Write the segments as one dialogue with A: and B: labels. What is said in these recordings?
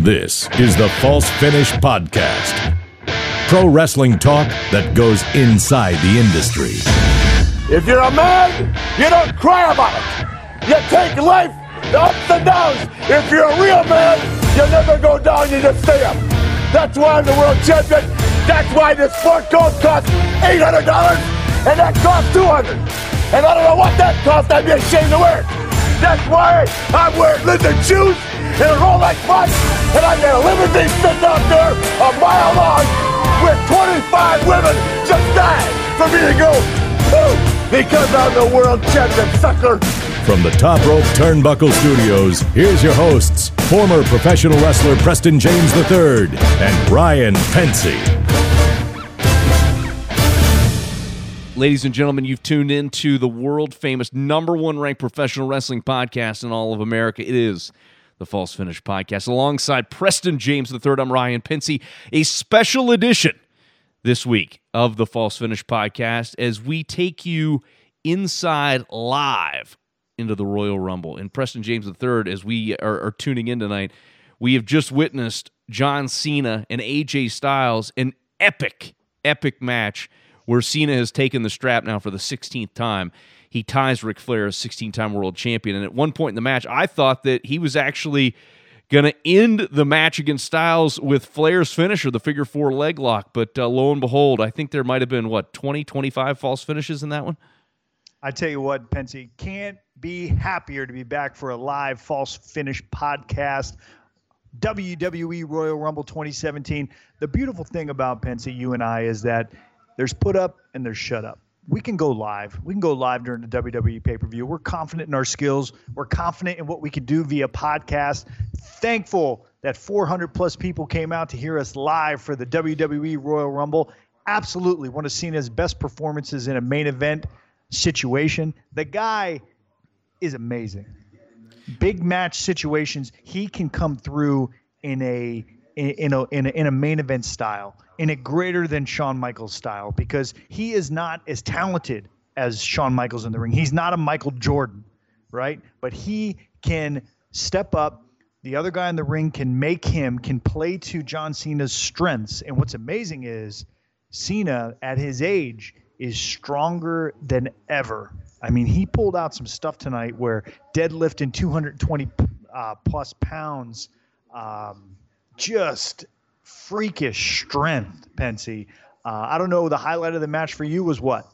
A: This is the False Finish Podcast. Pro wrestling talk that goes inside the industry.
B: If you're a man, you don't cry about it. You take life, the ups and downs. If you're a real man, you never go down, you just stay up. That's why I'm the world champion. That's why this sport coat costs $800 and that costs 200 And I don't know what that costs, I'd be ashamed to wear it. That's why I'm wearing lizard shoes and a Rolex watch, and I got a limousine sitting out there a mile long with 25 women just dying for me to go, Woo! because I'm the world champion, sucker.
A: From the Top Rope Turnbuckle Studios, here's your hosts, former professional wrestler Preston James III and Brian Pensy.
C: Ladies and gentlemen, you've tuned in to the world famous number one ranked professional wrestling podcast in all of America. It is the False Finish Podcast. Alongside Preston James III, I'm Ryan Pensy, a special edition this week of the False Finish Podcast as we take you inside live into the Royal Rumble. And Preston James III, as we are, are tuning in tonight, we have just witnessed John Cena and AJ Styles, an epic, epic match where Cena has taken the strap now for the 16th time. He ties Ric Flair as 16 time world champion. And at one point in the match, I thought that he was actually going to end the match against Styles with Flair's finisher, the figure four leg lock. But uh, lo and behold, I think there might have been, what, 20, 25 false finishes in that one?
D: I tell you what, Pensy, can't be happier to be back for a live false finish podcast. WWE Royal Rumble 2017. The beautiful thing about Pensy, you and I, is that there's put up and there's shut up. We can go live. We can go live during the WWE pay per view. We're confident in our skills. We're confident in what we can do via podcast. Thankful that 400 plus people came out to hear us live for the WWE Royal Rumble. Absolutely one of Cena's best performances in a main event situation. The guy is amazing. Big match situations, he can come through in a in a, in a, in a main event style, in a greater than Shawn Michaels style, because he is not as talented as Shawn Michaels in the ring. He's not a Michael Jordan, right? But he can step up. The other guy in the ring can make him, can play to John Cena's strengths. And what's amazing is Cena, at his age, is stronger than ever. I mean, he pulled out some stuff tonight where deadlifting 220 uh, plus pounds. Um, just freakish strength, Pensy. Uh, I don't know. The highlight of the match for you was what?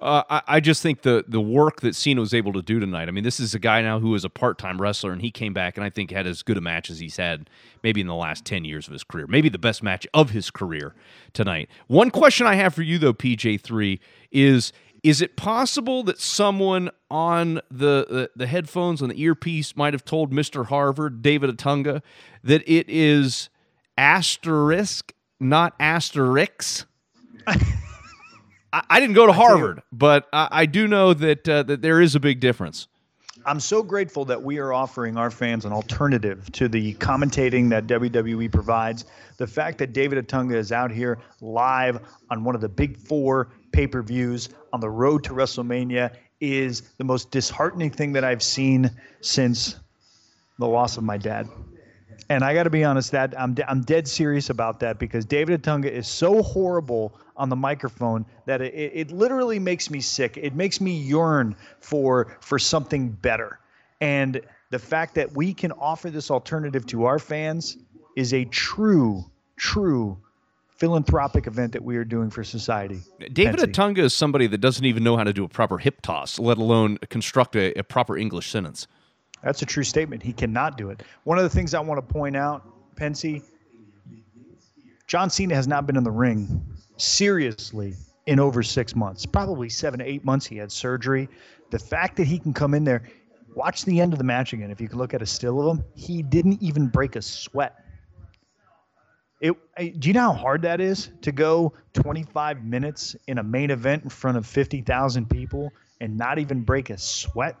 C: Uh, I, I, just think the the work that Cena was able to do tonight. I mean, this is a guy now who is a part time wrestler, and he came back and I think had as good a match as he's had maybe in the last ten years of his career, maybe the best match of his career tonight. One question I have for you though, PJ three, is is it possible that someone on the, the, the headphones on the earpiece might have told Mr. Harvard, David Otunga, that it is asterisk, not asterix? I, I, didn't go to Harvard, but I, I do know that uh, that there is a big difference.
D: I'm so grateful that we are offering our fans an alternative to the commentating that WWE provides. The fact that David Otunga is out here live on one of the big four pay per views on the road to WrestleMania is the most disheartening thing that I've seen since the loss of my dad. And I got to be honest, that I'm I'm dead serious about that because David Otunga is so horrible on the microphone that it, it literally makes me sick. It makes me yearn for for something better. And the fact that we can offer this alternative to our fans is a true, true philanthropic event that we are doing for society.
C: David Pensy. Otunga is somebody that doesn't even know how to do a proper hip toss, let alone construct a, a proper English sentence.
D: That's a true statement. He cannot do it. One of the things I want to point out, Pensy, John Cena has not been in the ring seriously in over six months, probably seven to eight months. He had surgery. The fact that he can come in there, watch the end of the match again. If you can look at a still of him, he didn't even break a sweat. It, do you know how hard that is to go 25 minutes in a main event in front of 50,000 people and not even break a sweat?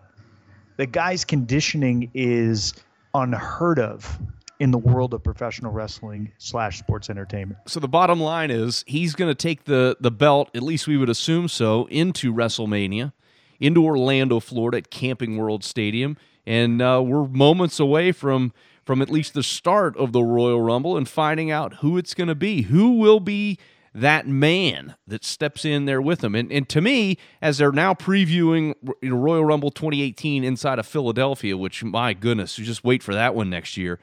D: The guy's conditioning is unheard of in the world of professional wrestling slash sports entertainment.
C: So the bottom line is he's going to take the the belt, at least we would assume so, into WrestleMania, into Orlando, Florida, at Camping World Stadium, and uh, we're moments away from from at least the start of the Royal Rumble and finding out who it's going to be. Who will be that man that steps in there with them? And, and to me, as they're now previewing Royal Rumble 2018 inside of Philadelphia, which, my goodness, just wait for that one next year.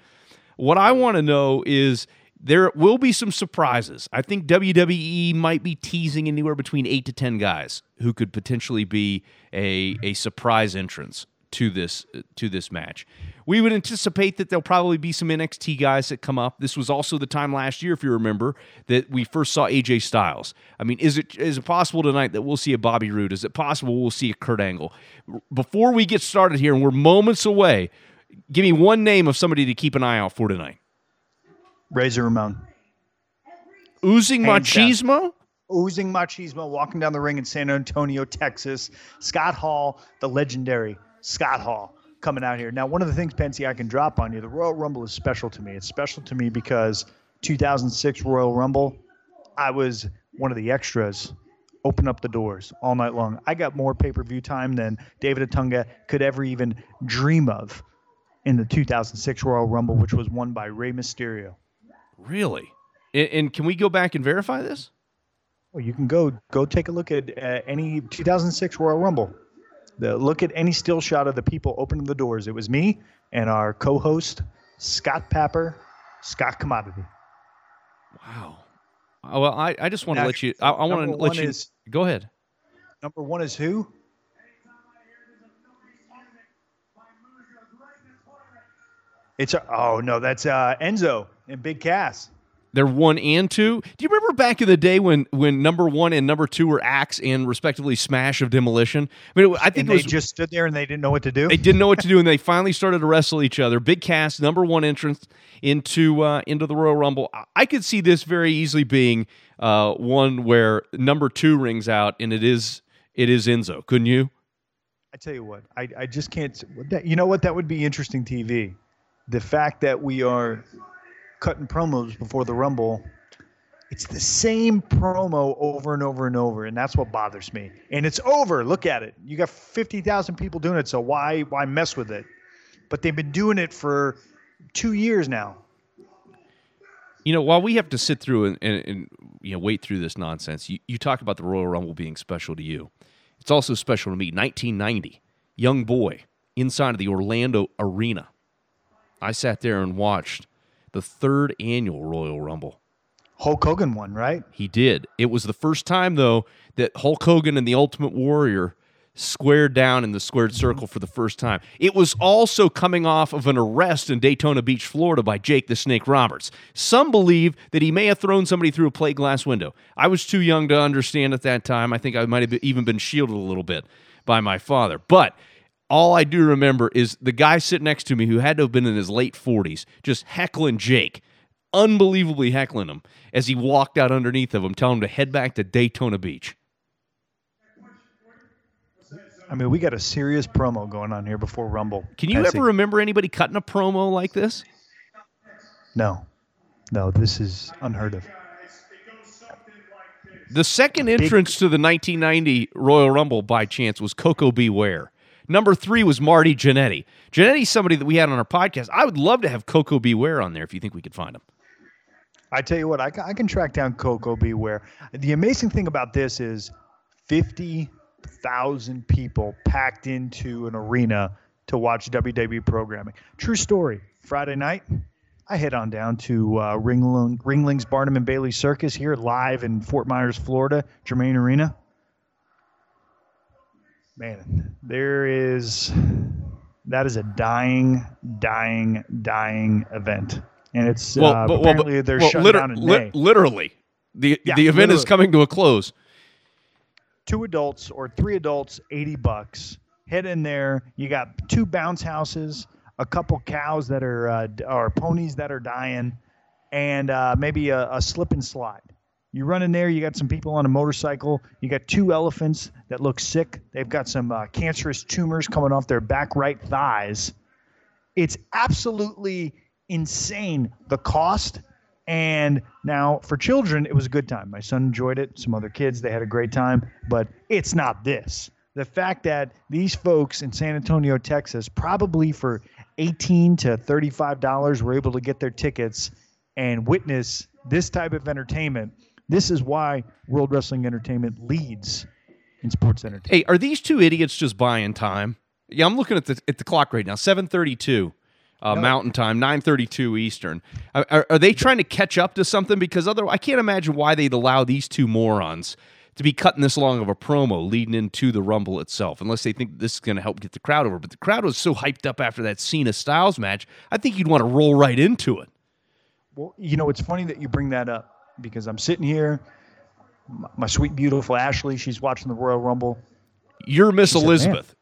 C: What I want to know is there will be some surprises. I think WWE might be teasing anywhere between eight to ten guys who could potentially be a a surprise entrance to this to this match. We would anticipate that there'll probably be some NXT guys that come up. This was also the time last year, if you remember, that we first saw AJ Styles. I mean, is it is it possible tonight that we'll see a Bobby Roode? Is it possible we'll see a Kurt Angle? Before we get started here, and we're moments away, give me one name of somebody to keep an eye out for tonight.
D: Razor Ramon.
C: Oozing machismo?
D: Oozing machismo, walking down the ring in San Antonio, Texas. Scott Hall, the legendary Scott Hall, coming out here. Now, one of the things, Pensy, I can drop on you, the Royal Rumble is special to me. It's special to me because 2006 Royal Rumble, I was one of the extras. Open up the doors all night long. I got more pay per view time than David Otunga could ever even dream of in the 2006 Royal Rumble, which was won by Rey Mysterio.
C: Really? And, and, can we go back and verify this?
D: Well, you can go go take a look at uh, any 2006 Royal Rumble. The, look at any still shot of the people opening the doors. It was me and our co-host Scott Papper, Scott Commodity.
C: Wow. Uh, well, I, I just want to let you. I, I want to let you. Is, go ahead.
D: Number one is who? It's a, oh no, that's uh, Enzo and Big Cass.
C: They're one and two. Do you remember back in the day when when number one and number two were Axe and respectively Smash of Demolition? I mean, I think
D: they was, just stood there and they didn't know what to do.
C: They didn't know what to do, and they finally started to wrestle each other. Big Cass, number one entrance into uh, into the Royal Rumble. I could see this very easily being uh, one where number two rings out, and it is it is Enzo. Couldn't you?
D: I tell you what, I, I just can't. You know what? That would be interesting TV. The fact that we are cutting promos before the Rumble, it's the same promo over and over and over, and that's what bothers me. And it's over. Look at it. You got fifty thousand people doing it, so why why mess with it? But they've been doing it for two years now.
C: You know, while we have to sit through and, and, and you know wait through this nonsense, you, you talk about the Royal Rumble being special to you. It's also special to me. 1990, young boy inside of the Orlando Arena. I sat there and watched the third annual Royal Rumble.
D: Hulk Hogan won, right?
C: He did. It was the first time, though, that Hulk Hogan and the Ultimate Warrior squared down in the squared circle for the first time. It was also coming off of an arrest in Daytona Beach, Florida by Jake the Snake Roberts. Some believe that he may have thrown somebody through a plate glass window. I was too young to understand at that time. I think I might have even been shielded a little bit by my father. But all I do remember is the guy sitting next to me who had to have been in his late 40s just heckling Jake, unbelievably heckling him as he walked out underneath of him, telling him to head back to Daytona Beach.
D: I mean, we got a serious promo going on here before Rumble.
C: Can you ever remember anybody cutting a promo like this?
D: No. No, this is unheard of.
C: The second entrance to the 1990 Royal Rumble by chance was Koko B. Number three was Marty Jannetty. Jannetty's somebody that we had on our podcast. I would love to have Koko B. Ware on there if you think we could find him.
D: I tell you what, I, I can track down Koko B. Ware. The amazing thing about this is 50,000 people packed into an arena to watch WWE programming. True story. Friday night, I head on down to uh, Ringling, Ringling's Barnum and Bailey Circus here live in Fort Myers, Florida, Germain Arena man, there is that is a dying, dying, dying event, and it's well, uh, but, apparently well, they're well, shut liter- down in May.
C: literally, the yeah, the event literally. is coming to a close.
D: Two adults or three adults, eighty bucks. Head in there. You got two bounce houses, a couple cows that are uh, or ponies that are dying, and uh, maybe a, a slip and slide. You run in there, you got some people on a motorcycle. You got two elephants that look sick. They've got some uh, cancerous tumors coming off their back right thighs. It's absolutely insane the cost. And now for children, it was a good time. My son enjoyed it. Some other kids, they had a great time. But it's not this. The fact that these folks in San Antonio, Texas, probably for 18 to $35 were able to get their tickets and witness this type of entertainment. This is why World Wrestling Entertainment leads in sports entertainment.
C: Hey, are these two idiots just buying time? Yeah, I'm looking at the at the clock right now. 7:32 uh,
D: No.
C: Mountain Time, 9:32 Eastern. Are, are, are they trying to catch up to something? Because otherwise, I can't imagine why they'd allow these two morons to be cutting this long of a promo leading into the Rumble itself, unless they think this is going to help get the crowd over. But the crowd was so hyped up after that Cena Styles match. I think you'd want to roll right into it.
D: Well, you know, it's funny that you bring that up because I'm sitting here, my, sweet, beautiful Ashley, she's watching the Royal Rumble.
C: You're Miss
D: said,
C: Elizabeth.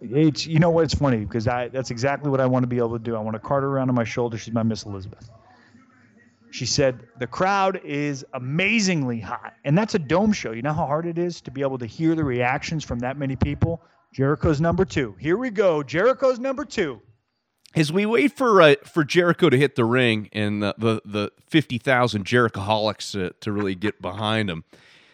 D: It's you know what? It's funny because I that's exactly what I want to be able to do. I want to cart her around on my shoulder. She's my Miss Elizabeth. She said the crowd is amazingly hot, and that's a dome show. You know how hard it is to be able to hear the reactions from that many people. Jericho's number two. Here we go. Jericho's number two.
C: As we wait for uh, for Jericho to hit the ring and the the, the fifty thousand Jerichoholics to, to really get behind him,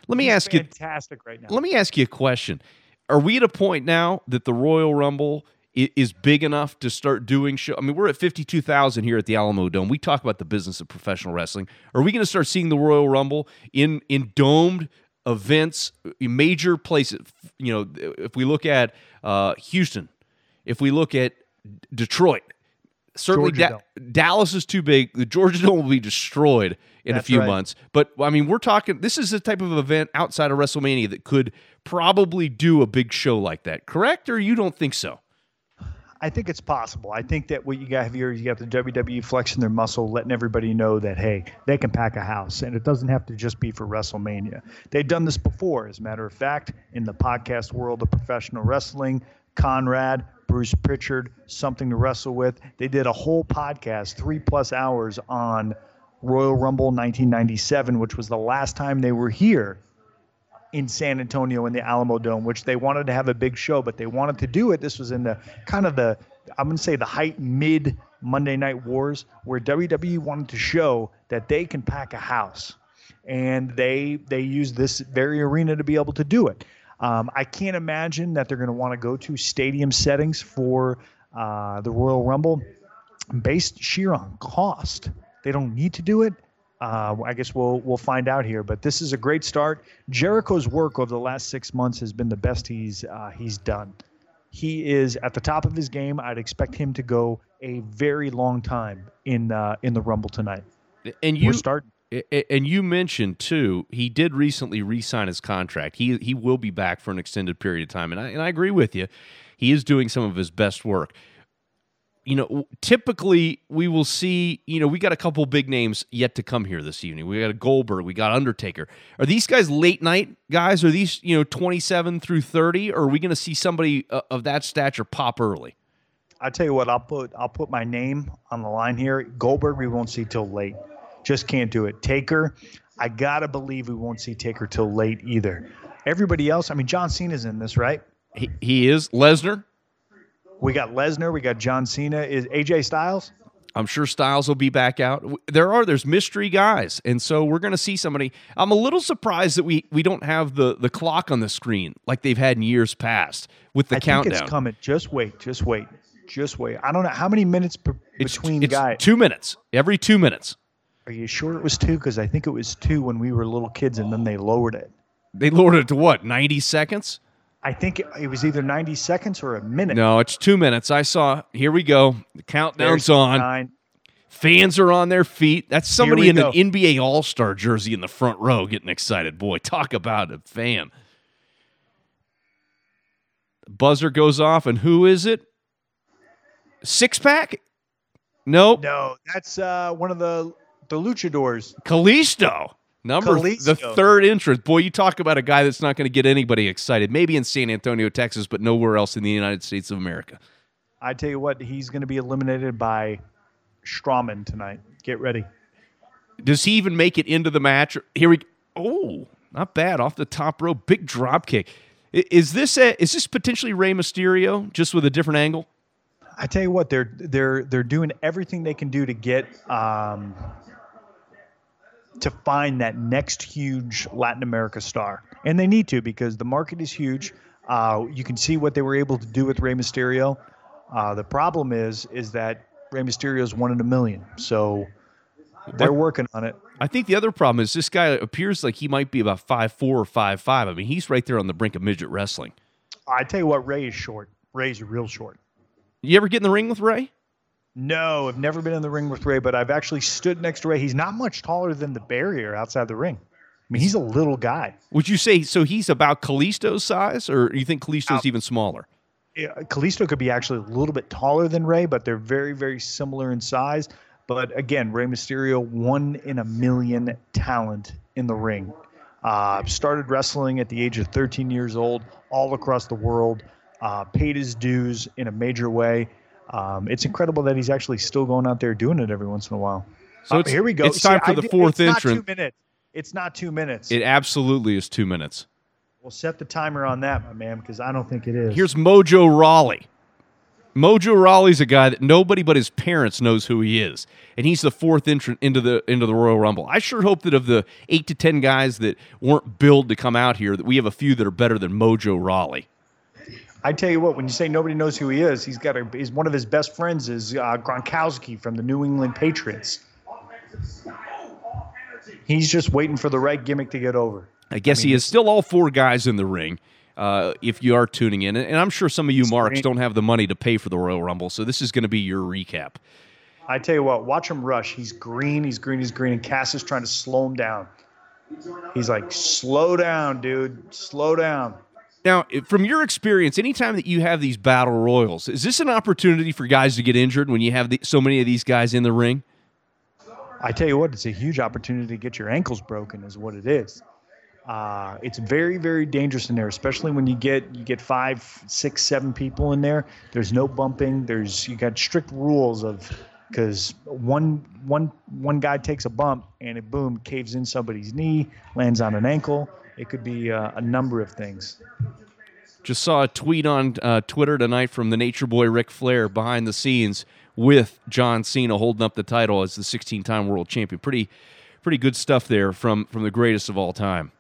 C: let me ask you.
D: Fantastic right now.
C: Let me ask you a question. Are we at a point now that the Royal Rumble i- is big enough to start doing show? I mean, we're at 52,000 here at the Alamo Dome. We talk about the business of professional wrestling. Are we going to start seeing the Royal Rumble in in domed events, major places? You know, if we look at uh, Houston, if we look at Detroit, certainly Da- Dallas is too big. The Georgia Dome will be destroyed in
D: That's
C: a few
D: right.
C: months. But I mean, we're talking. This is the type of event outside of WrestleMania that could probably do a big show like that. Correct, or you don't think so?
D: I think it's possible. I think that what you got here is you got the WWE flexing their muscle, letting everybody know that hey, they can pack a house, and it doesn't have to just be for WrestleMania. They've done this before, as a matter of fact, in the podcast world of professional wrestling. Conrad, Bruce Pritchard, something to wrestle with. They did a whole podcast, three plus hours on Royal Rumble 1997, which was the last time they were here in San Antonio in the Alamo Dome, which they wanted to have a big show, but they wanted to do it. This was in the kind of the I'm going to say the height mid Monday Night Wars, where WWE wanted to show that they can pack a house, and they they used this very arena to be able to do it. Um, I can't imagine that they're going to want to go to stadium settings for uh, the Royal Rumble, based sheer on cost. They don't need to do it. Uh, I guess we'll we'll find out here, but this is a great start. Jericho's work over the last six months has been the best he's uh, he's done. He is at the top of his game. I'd expect him to go a very long time in uh, in the Rumble tonight.
C: And you
D: We're starting.
C: A- a- And you mentioned too, he did recently re-sign his contract. He he will be back for an extended period of time, and I and I agree with you. He is doing some of his best work. You know, typically we will see. You know, we got a couple big names yet to come here this evening. We got a Goldberg, we got Undertaker. Are these guys late night guys? Are these you know twenty seven through thirty? Or are we going to see somebody uh, of that stature pop early?
D: I tell you what, I'll put I'll put my name on the line here. Goldberg, we won't see till late. Just can't do it. Taker, I gotta believe we won't see Taker till late either. Everybody else, I mean, John Cena's in this, right?
C: He, he is Lesnar.
D: We got Lesnar, we got John Cena. Is AJ Styles?
C: I'm sure Styles will be back out. There are there's mystery guys, and so we're going to see somebody. I'm a little surprised that we we don't have the the clock on the screen like they've had in years past with the
D: I
C: countdown.
D: think it's coming. Just wait, just wait, just wait. I don't know how many minutes per,
C: It's-
D: between
C: it's
D: guys.
C: two minutes every two minutes.
D: Are you sure it was two? Because I think it was two when we were little kids, and then they lowered it.
C: They lowered it to what 90 seconds?
D: I think it, it was either 90 seconds or a minute.
C: No, it's two minutes. I saw. Here we go. The countdown's
D: There's
C: on.
D: nine.
C: Fans are on their feet. That's somebody in
D: go.
C: an NBA All Star jersey in the front row getting excited. Boy, talk about a fan. Buzzer goes off, and who is it? Six pack? Nope.
D: No, that's uh, one of the the luchadors.
C: Kalisto. Number the
D: Kalisto.
C: third entrance. Boy, you talk about a guy that's not going to get anybody excited. Maybe in San Antonio, Texas, but nowhere else in the United States of America.
D: I tell you what, he's going to be eliminated by Strowman tonight. Get ready.
C: Does he even make it into the match? Here we Oh, not bad. Off the top rope, big drop kick. Is this a, is this potentially Rey Mysterio just with a different angle?
D: I tell you what, they're they're they're doing everything they can do to get um, to find that next huge Latin America star, and they need to because the market is huge. Uh, you can see what they were able to do with Rey Mysterio. Uh, the problem is, is that Rey Mysterio is one in a million. So they're working on it.
C: I think the other problem is this guy appears like he might be about five four or five five. I mean, he's right there on the brink of midget wrestling.
D: I tell you what, Rey is short. Rey's real short.
C: You ever get in the ring with Rey?
D: No, I've never been in the ring with Rey, but I've actually stood next to Rey. He's not much taller than the barrier outside the ring. I mean, he's a little guy.
C: Would you say so? He's about Kalisto's size, or you think Kalisto's
D: Out.
C: even smaller?
D: Yeah, Kalisto could be actually a little bit taller than Rey, but they're very, very similar in size. But again, Rey Mysterio, one in a million talent in the ring. Uh, started wrestling at the age of 13 years old, all across the world. Uh, paid his dues in a major way. Um, it's incredible that he's actually still going out there doing it every once in a while.
C: So
D: Uh,
C: it's-
D: here we go.
C: it's time for
D: I
C: the
D: did-
C: fourth
D: it's Not
C: entrant.
D: two minutes. It's not two minutes.
C: It absolutely is two minutes.
D: we'll set the timer on that, my man, because I don't think it is.
C: Here's Mojo Rawley. Mojo Rawley's a guy that nobody but his parents knows who he is, and he's the fourth entrant into the into the Royal Rumble. I sure hope that of the eight to ten guys that weren't billed to come out here, that we have a few that are better than Mojo Rawley.
D: I tell you what, when you say nobody knows who he is, he's got a. He's one of his best friends is uh, Gronkowski from the New England Patriots. He's just waiting for the right gimmick to get over.
C: I guess he is still all four guys in the ring. Uh, if you are tuning in, and I'm sure some of you marks don't have the money to pay for the Royal Rumble, so this is going to be your recap.
D: I tell you what, watch him rush. He's green, he's green, he's green, and Cass is trying to slow him down. He's like, slow down, dude, slow down.
C: Now, from your experience, anytime that you have these battle royals, is this an opportunity for guys to get injured when you have the, so many of these guys in the ring?
D: I tell you what, it's a huge opportunity to get your ankles broken, is what it is. Uh, it's very, very dangerous in there, especially when you get you get five, six, seven people in there. There's no bumping. There's you got strict rules of because one one one guy takes a bump and it boom caves in somebody's knee, lands on an ankle. It could be uh, a number of things.
C: Just saw a tweet on uh, Twitter tonight from the Nature Boy Ric Flair behind the scenes with John Cena holding up the title as the 16-time world champion. Pretty, pretty good stuff there from from the greatest of all time.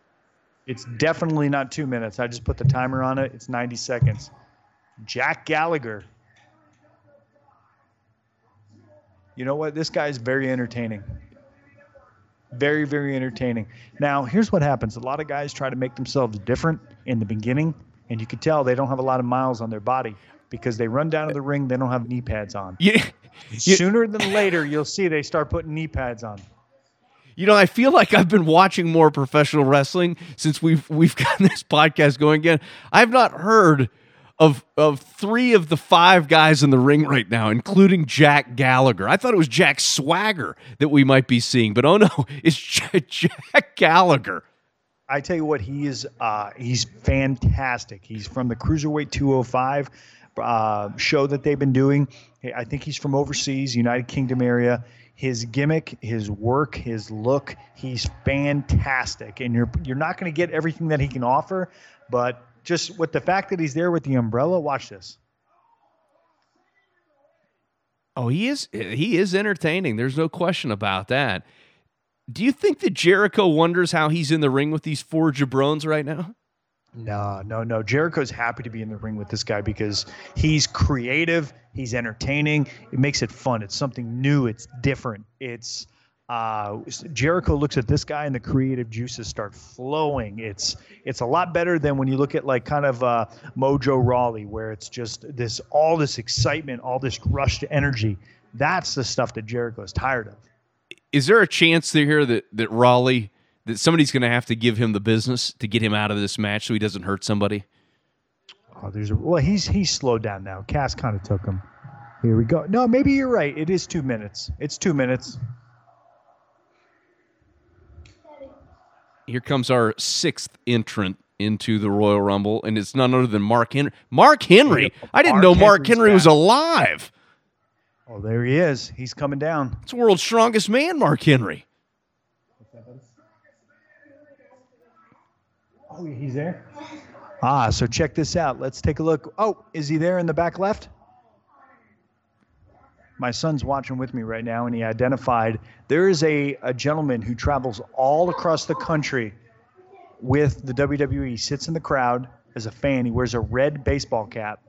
D: It's definitely not two minutes. I just put the timer on it. It's 90 seconds. Jack Gallagher. You know what? This guy is very entertaining. Very, very entertaining. Now, here's what happens a lot of guys try to make themselves different in the beginning, and you can tell they don't have a lot of miles on their body because they run down to the ring, they don't have knee pads on.
C: Yeah, You-
D: Sooner than later, you'll see they start putting knee pads on.
C: You know, I feel like I've been watching more professional wrestling since we've we've gotten this podcast going again. I've not heard of of three of the five guys in the ring right now, including Jack Gallagher. I thought it was Jack Swagger that we might be seeing, but oh no, it's Jack Gallagher.
D: I tell you what, he is uh, he's fantastic. He's from the Cruiserweight 205 uh, show that they've been doing. I think he's from overseas, United Kingdom area. His gimmick, his work, his look, he's fantastic. And you're you're not going to get everything that he can offer, but just with the fact that he's there with the umbrella, watch this.
C: Oh, he is he is entertaining. There's no question about that. Do you think that Jericho wonders how he's in the ring with these four jabrones right now?
D: No, no, no. Jericho's happy to be in the ring with this guy because he's creative, he's entertaining. It makes it fun. It's something new. It's different. It's uh, Jericho looks at this guy and the creative juices start flowing. It's it's a lot better than when you look at like kind of uh, Mojo Rawley, where it's just this all this excitement, all this rushed energy. That's the stuff that Jericho is tired of.
C: is there a chance there here that that Rawley that somebody's going to have to give him the business to get him out of this match so he doesn't hurt somebody?
D: Oh, there's a well, he's he's slowed down now. Cass kind of took him. Here we go. No, maybe you're right. It is two minutes. It's two minutes.
C: Here comes our sixth entrant into the Royal Rumble, and it's none other than Mark Henry. Mark Henry. I didn't
D: Mark
C: know Mark
D: Henry's
C: Henry was
D: back.
C: alive.
D: Oh, there he is. He's coming down.
C: It's the world's strongest man, Mark Henry.
D: Oh, he's there. Ah, so check this out. Let's take a look. Oh, is he there in the back left? My son's watching with me right now, and he identified there is a, a gentleman who travels all across the country with the WWE. He sits in the crowd as a fan. He wears a red baseball cap.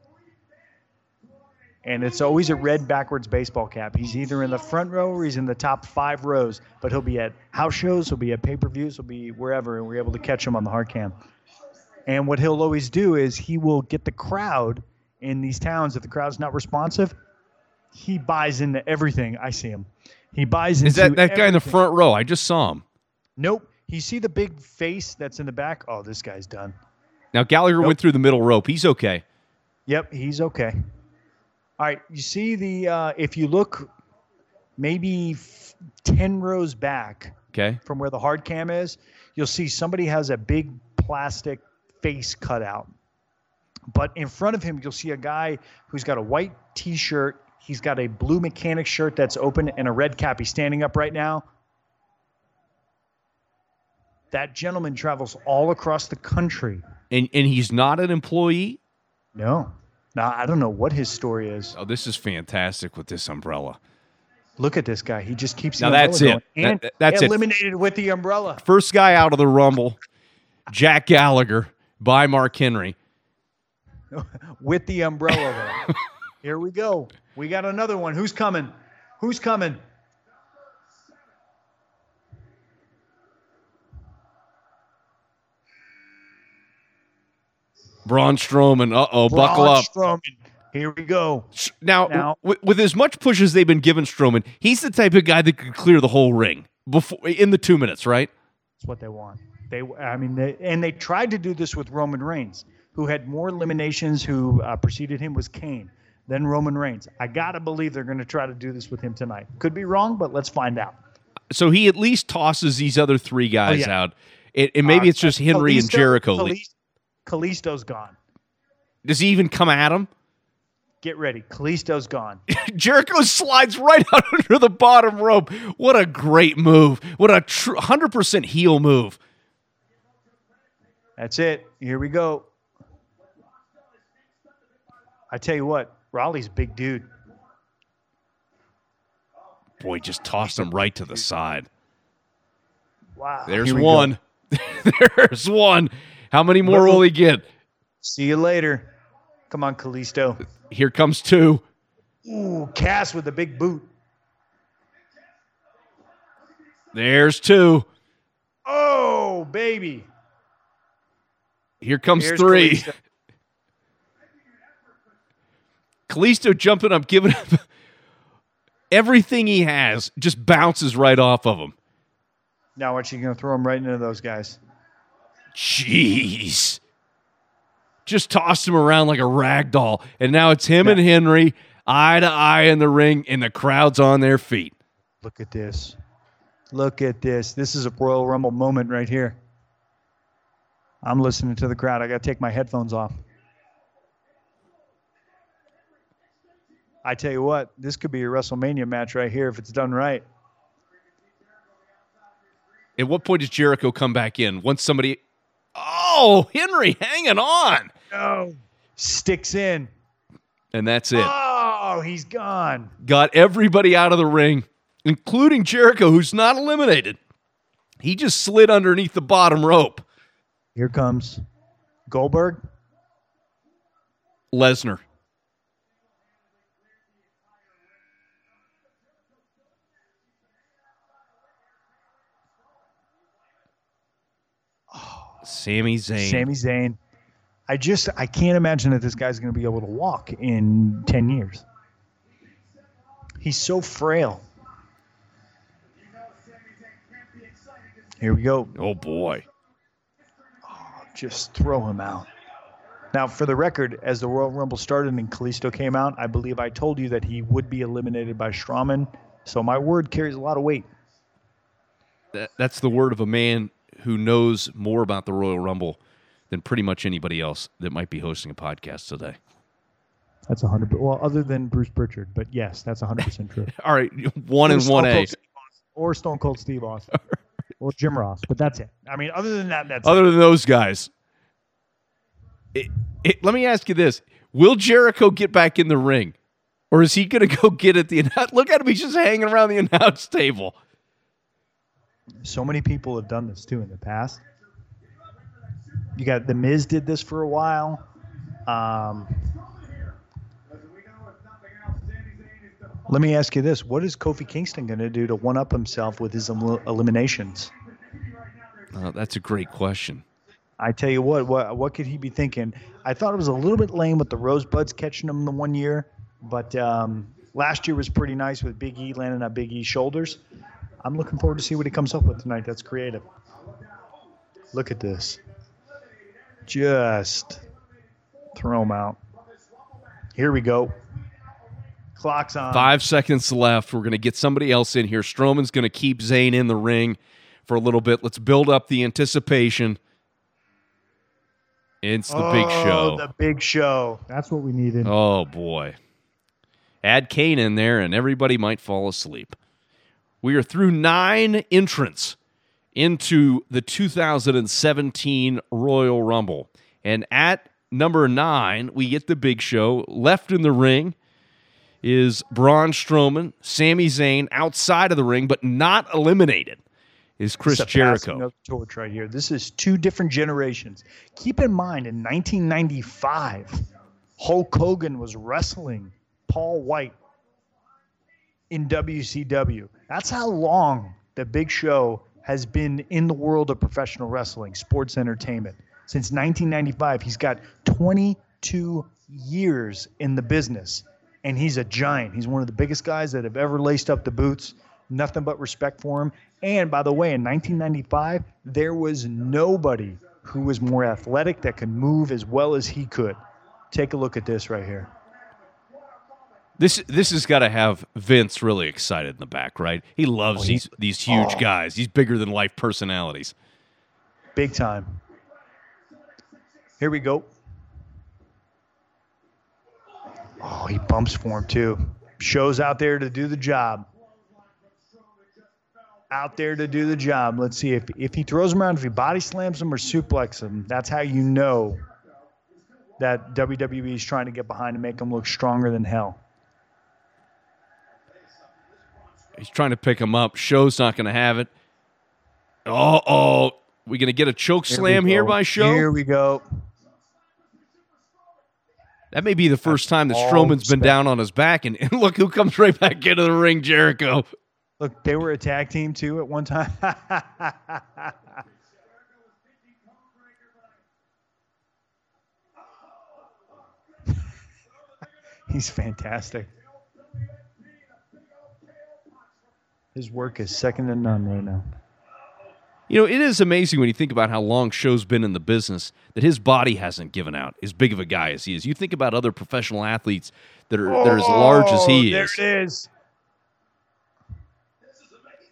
D: and it's always a red backwards baseball cap. He's either in the front row or he's in the top five rows, but he'll be at house shows, he'll be at pay per views, he'll be wherever, and we're able to catch him on the hard cam. And what he'll always do is he will get the crowd in these towns. If the crowd's not responsive, he buys into everything. I see him. He buys into
C: Is that that guy in the front row? I just saw him.
D: Nope. You see the big face that's in the back? Oh, this guy's done.
C: Now Gallagher
D: Nope.
C: went through the middle rope. He's okay.
D: Yep, he's okay. All right, you see the uh, if you look maybe f- 10 rows back
C: Okay.
D: from where the hard cam is, you'll see somebody has a big plastic face cut out. But in front of him, you'll see a guy who's got a white t-shirt. He's got a blue mechanic shirt that's open and a red cap. He's standing up right now. That gentleman travels all across the country.
C: And and he's not an employee.
D: No. Now, I don't know what his story is.
C: Oh, this is fantastic with this umbrella.
D: Look at this guy. He just keeps
C: Now that's it.
D: And
C: That- that's it.
D: eliminated with the umbrella.
C: First guy out of the rumble, Jack Gallagher by Mark Henry.
D: With the umbrella though. Here we go. We got another one. Who's coming? Who's coming?
C: Braun Strowman. Uh oh, buckle up.
D: Strowman. Here we go.
C: Now,
D: Now-
C: with, with as much push as they've been giving Strowman, he's the type of guy that could clear the whole ring before in the two minutes, right?
D: That's what they want. They, I mean, they, and they tried to do this with Roman Reigns, who had more eliminations. Who uh, preceded him was Kane, then Roman Reigns. I gotta believe they're going to try to do this with him tonight. Could be wrong, but let's find out.
C: So he at least tosses these other three guys
D: Oh, yeah.
C: out. It, and maybe
D: Uh,
C: it's just Henry and Jericho.
D: Kalis- Kalisto's gone.
C: Does he even come at him?
D: Get ready. Kalisto's gone.
C: Jericho slides right out under the bottom rope. What a great move. What a true 100% heel move.
D: That's it. Here we go. I tell you what, Rawley's big dude.
C: Boy, just tossed him right to the side.
D: Wow.
C: There's
D: Here we go.
C: one. There's one. How many more will he get?
D: See you later. Come on, Kalisto.
C: Here comes two.
D: Ooh, Cass with the big boot.
C: There's two.
D: Oh, baby.
C: Here comes
D: Here's
C: three.
D: Kalisto.
C: Kalisto jumping up, giving up everything he has, just bounces right off of him.
D: Now, what you going to throw him right into those guys?
C: Jeez. Just tossed him around like a rag doll. And now it's him and Henry eye to eye in the ring, and the crowd's on their feet.
D: Look at this. Look at this. This is a Royal Rumble moment right here. I'm listening to the crowd. I got to take my headphones off. I tell you what, this could be a WrestleMania match right here if it's done right.
C: At what point does Jericho come back in? Once somebody. Oh, Henry hanging on.
D: No. Sticks in.
C: And that's it.
D: Oh, he's gone.
C: Got everybody out of the ring, including Jericho, who's not eliminated. He just slid underneath the bottom rope.
D: Here comes Goldberg.
C: Lesnar. Sami Zayn.
D: Sami Zayn. I just I can't imagine that this guy's going to be able to walk in 10 years. He's so frail. Here we go.
C: oh boy.
D: Oh, just throw him out. Now, for the record, as the Royal Rumble started and Kalisto came out, I believe I told you that he would be eliminated by Strowman. So my word carries a lot of weight.
C: That, that's the word of a man who knows more about the Royal Rumble than pretty much anybody else that might be hosting a podcast today.
D: That's a hundred. Well, other than Bruce Pritchard, but yes, that's a hundred percent true.
C: All right, one and
D: Stone
C: one
D: Cold
C: A.
D: Steve Austin, or Stone Cold Steve Austin, or Jim Ross. But that's it. I mean, other than that, that's it.
C: Other than those guys, it, it, let me ask you this: Will Jericho get back in the ring, or is he going to go get at the? Look at him; he's just hanging around the announce table.
D: So many people have done this too in the past. You got the Miz did this for a while. Um, Let me ask you this: What is Kofi Kingston going to do to one up himself with his el- eliminations?
C: Uh, that's a great question.
D: I tell you what, what, what could he be thinking? I thought it was a little bit lame with the Rosebuds catching him the one year, but um, last year was pretty nice with Big E landing on Big E's shoulders. I'm looking forward to see what he comes up with tonight. That's creative. Look at this. Just throw him out. Here we go. Clock's on.
C: Five seconds left. We're going to get somebody else in here. Strowman's going to keep Zayn in the ring for a little bit. Let's build up the anticipation. It's the
D: oh,
C: big show.
D: The big show. That's what we needed.
C: Oh, boy. Add Kane in there, and everybody might fall asleep. We are through nine entrants into the 2017 Royal Rumble. And at number nine, we get the big show. Left in the ring is Braun Strowman, Sami Zayn outside of the ring, but not eliminated is Chris Jericho.
D: torch right here. This is two different generations. Keep in mind, in 1995, Hulk Hogan was wrestling Paul White in WCW. That's how long the Big Show has been in the world of professional wrestling, sports entertainment. Since 1995, he's got 22 years in the business, and he's a giant. He's one of the biggest guys that have ever laced up the boots. Nothing but respect for him. And by the way, in 1995, there was nobody who was more athletic that could move as well as he could. Take a look at this right here.
C: This this has got to have Vince really excited in the back, right? He loves oh, these these huge oh. guys, these bigger than life personalities.
D: Big time. Here we go. Oh, he bumps for him too. Shows out there to do the job out there to do the job. Let's see if if he throws him around, if he body slams him or suplexes him. That's how you know that WWE is trying to get behind and make him look stronger than hell.
C: He's trying to pick him up. Show's not going to have it. Oh, oh, we going to get a choke here slam here by Show?
D: Here we go.
C: That may be the first That's time that Strowman's been down on his back, and, and look who comes right back into the ring, Jericho.
D: Look, they were a tag team too at one time. He's fantastic. His work is second to none right now.
C: You know, it is amazing when you think about how long Show's been in the business that his body hasn't given out, as big of a guy as he is. You think about other professional athletes that are, that are as large as he
D: oh,
C: is.
D: There it is.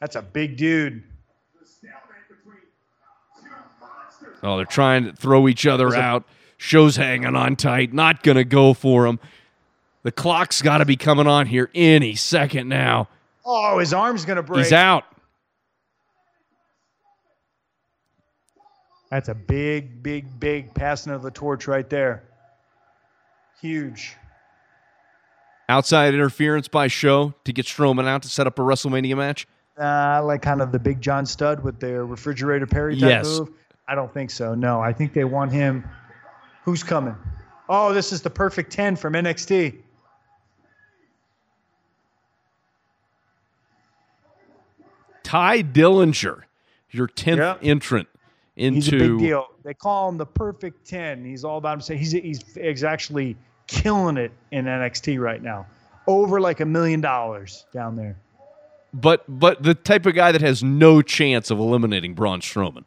D: That's a big dude.
C: Oh, they're trying to throw each other out. Show's hanging on tight. Not going to go for him. The clock's got to be coming on here any second now.
D: Oh, his arm's going to break.
C: He's out.
D: That's a big, big, big passing of the torch right there. Huge.
C: Outside interference by Show to get Strowman out to set up a WrestleMania match.
D: Uh, like kind of the Big John Studd with their refrigerator Perry type yes. move? I don't think so. No, I think they want him. Who's coming? Oh, this is the perfect 10 from NXT.
C: Tye Dillinger, your 10th yep. entrant into.
D: He's a big deal. They call him the perfect 10. He's all about him. He's, he's, he's actually killing it in NXT right now. Over like a million dollars down there
C: but but the type of guy that has no chance of eliminating Braun Strowman.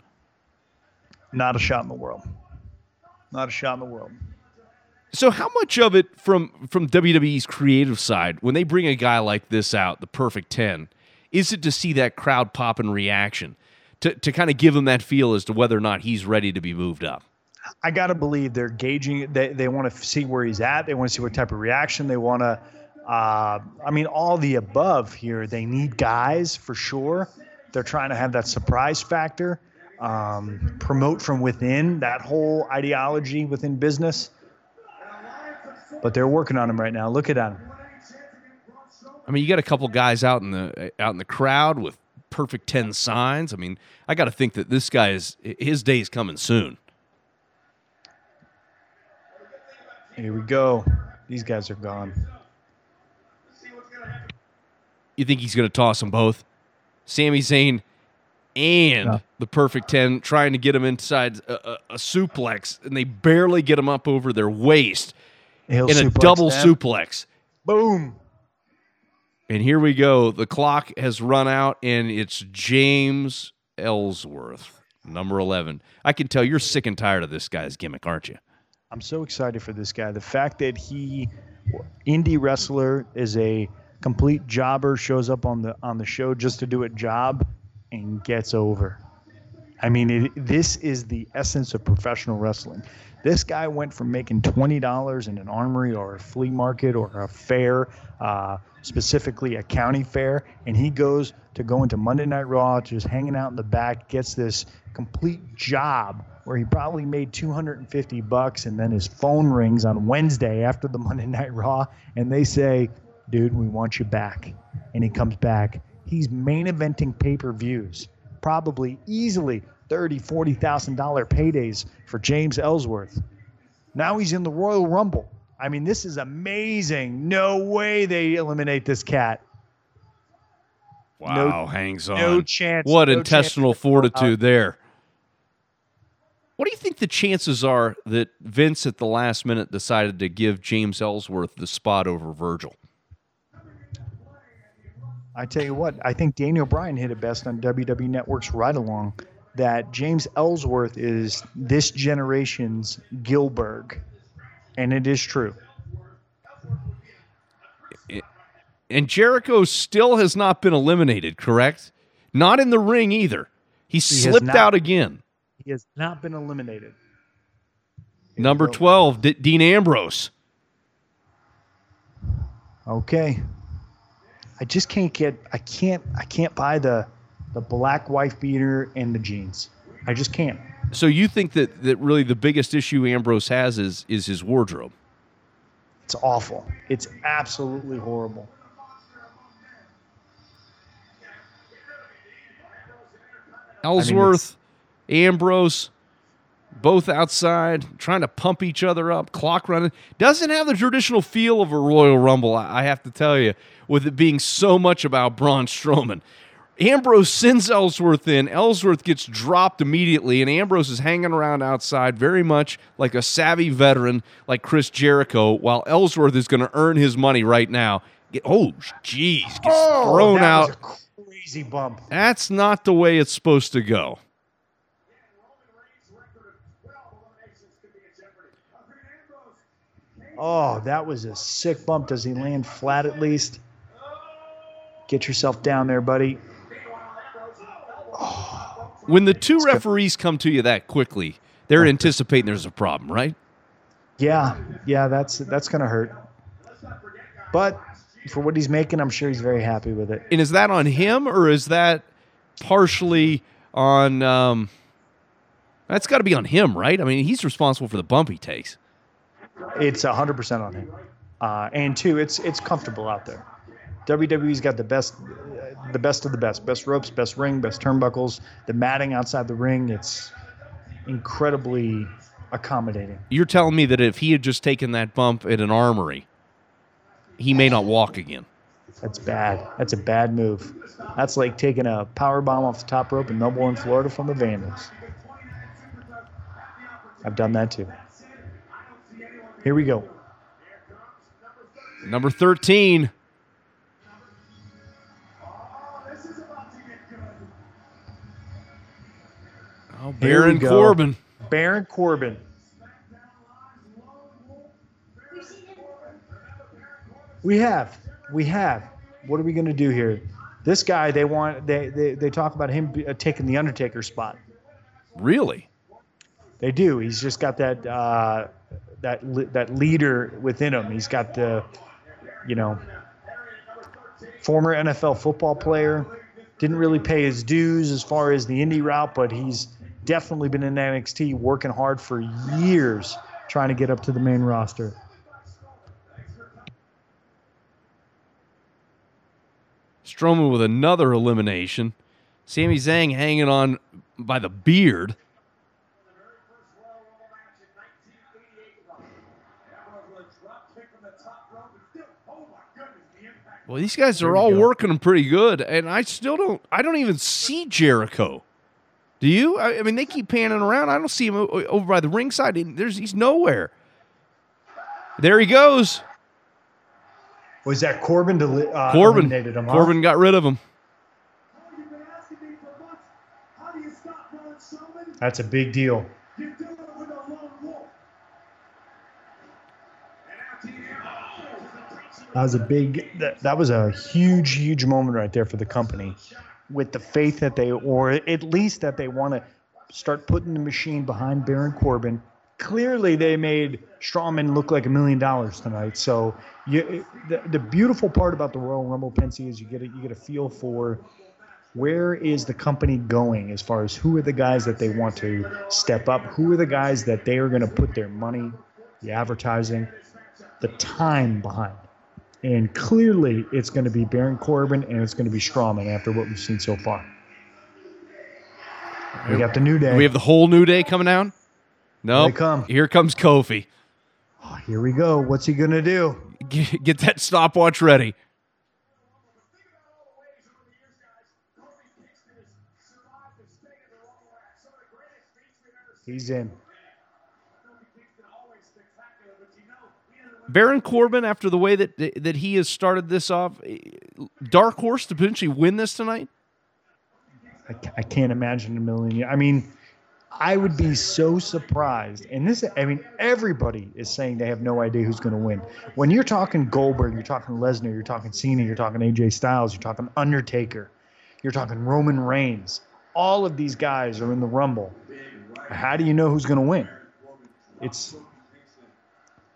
D: Not a shot in the world. Not a shot in the world.
C: So how much of it from from WWE's creative side when they bring a guy like this out, the perfect 10, is it to see that crowd pop and reaction? To to kind of give him that feel as to whether or not he's ready to be moved up.
D: I got to believe they're gauging they they want to see where he's at, they want to see what type of reaction they want to uh, I mean, all the above here. They need guys for sure. They're trying to have that surprise factor, um, promote from within that whole ideology within business. But they're working on him right now. Look at them.
C: I mean, you got a couple guys out in the out in the crowd with perfect ten signs. I mean, I got to think that this guy is his day is coming soon.
D: Here we go. These guys are gone.
C: You think he's going to toss them both? Sami Zayn and
D: Yeah.
C: the perfect 10 trying to get him inside a, a, a suplex, and they barely get him up over their waist
D: He'll
C: in a double
D: them.
C: suplex.
D: Boom.
C: And here we go. The clock has run out, and it's James Ellsworth, number 11. I can tell you're sick and tired of this guy's gimmick, aren't you?
D: I'm so excited for this guy. The fact that he, indie wrestler, is a complete jobber, shows up on the on the show just to do a job, and gets over. I mean, it, this is the essence of professional wrestling. This guy went from making twenty dollars in an armory or a flea market or a fair, uh, specifically a county fair, and he goes to go into Monday Night Raw, just hanging out in the back, gets this complete job where he probably made 250 bucks, and then his phone rings on Wednesday after the Monday Night Raw, and they say, "Dude, we want you back," and he comes back. He's main eventing pay-per-views probably easily thirty, forty thousand dollar paydays for James Ellsworth. Now he's in the Royal Rumble. I mean, this is amazing. No way they eliminate this cat.
C: Wow, hangs on.
D: no chance-
C: What
D: no
C: intestinal
D: chance to pull out.
C: fortitude there. What do you think the chances are that Vince at the last minute decided to give James Ellsworth the spot over Virgil?
D: I tell you what, I think Daniel Bryan hit it best on WWE Network's Ride Along that James Ellsworth is this generation's Gillberg. And it is true.
C: And Jericho still has not been eliminated, correct? Not in the ring either. He
D: has
C: slipped
D: not.
C: out again.
D: He has not been eliminated.
C: Number 12, D- Dean Ambrose.
D: Okay. I just can't get I can't I can't buy the the black wife beater and the jeans. I just can't.
C: So you think that, that really the biggest issue Ambrose has is is his wardrobe?
D: It's awful. It's absolutely horrible.
C: Ellsworth, Ambrose, both outside trying to pump each other up, clock running. Doesn't have the traditional feel of a Royal Rumble, I I have to tell you, with it being so much about Braun Strowman. Ambrose sends Ellsworth in. Ellsworth gets dropped immediately, and Ambrose is hanging around outside very much like a savvy veteran like Chris Jericho, while Ellsworth is going to earn his money right now. Get, oh, jeez. Gets oh, thrown
D: that
C: out.
D: Was a crazy bump.
C: That's not the way it's supposed to go.
D: Oh, that was a sick bump. Does he land flat at least? Get yourself down there, buddy.
C: When the two referees come to you that quickly, they're anticipating there's a problem, right?
D: Yeah, yeah, that's that's gonna hurt. But for what he's making, I'm sure he's very happy with it.
C: And is that on him or is that partially on? Um, that's got to be on him, right? I mean, he's responsible for the bump he takes.
D: It's 100% on him. Uh, and two, it's it's comfortable out there. WWE's got the best, the best of the best, best ropes, best ring, best turnbuckles. The matting outside the ring, it's incredibly accommodating.
C: You're telling me that if he had just taken that bump at an armory, he may not walk again.
D: That's bad. That's a bad move. That's like taking a power bomb off the top rope in Melbourne, Florida from the Vandals. I've done that too. Here we go.
C: Number 13. Oh, Baron. Corbin.
D: Baron Corbin. We have. We have. What are we going to do here? This guy, they want, they, they, they talk about him uh, taking the Undertaker spot.
C: Really?
D: They do. He's just got that, uh, that, that leader within him. He's got the, you know, former NFL football player. Didn't really pay his dues as far as the indie route, but he's definitely been in NXT working hard for years trying to get up to the main roster.
C: Strowman with another elimination. Sami Zayn hanging on by the beard. Well, these guys are all
D: go.
C: working them pretty good, and I still don't. I don't even see Jericho. Do you? I, I mean, they keep panning around. I don't see him over by the ringside. There's he's nowhere. There he goes.
D: Was that Corbin? Deli- uh,
C: Corbin.
D: him, huh?
C: Corbin got rid of him.
D: That's a big deal. That was a big. That, that was a huge, huge moment right there for the company, with the faith that they, or at least that they want to start putting the machine behind Baron Corbin. Clearly, they made Strowman look like a million dollars tonight. So, you, the, the beautiful part about the Royal Rumble, Pensy, is you get a, you get a feel for where is the company going as far as who are the guys that they want to step up? Who are the guys that they are going to put their money, the advertising, the time behind? And clearly, it's going to be Baron Corbin and it's going to be Strowman after what we've seen so far. We got the New Day.
C: We have the whole new day coming down. No,
D: They come.
C: Here comes Kofi.
D: Oh, here we go. What's he going to do?
C: Get, get that stopwatch ready.
D: He's in.
C: Baron Corbin, after the way that that he has started this off, dark horse to potentially win this tonight.
D: I, I can't imagine a million. year- I mean, I would be so surprised. And this, I mean, everybody is saying they have no idea who's going to win. When you're talking Goldberg, you're talking Lesnar, you're talking Cena, you're talking AJ Styles, you're talking Undertaker, you're talking Roman Reigns. All of these guys are in the Rumble. How do you know who's going to win? It's.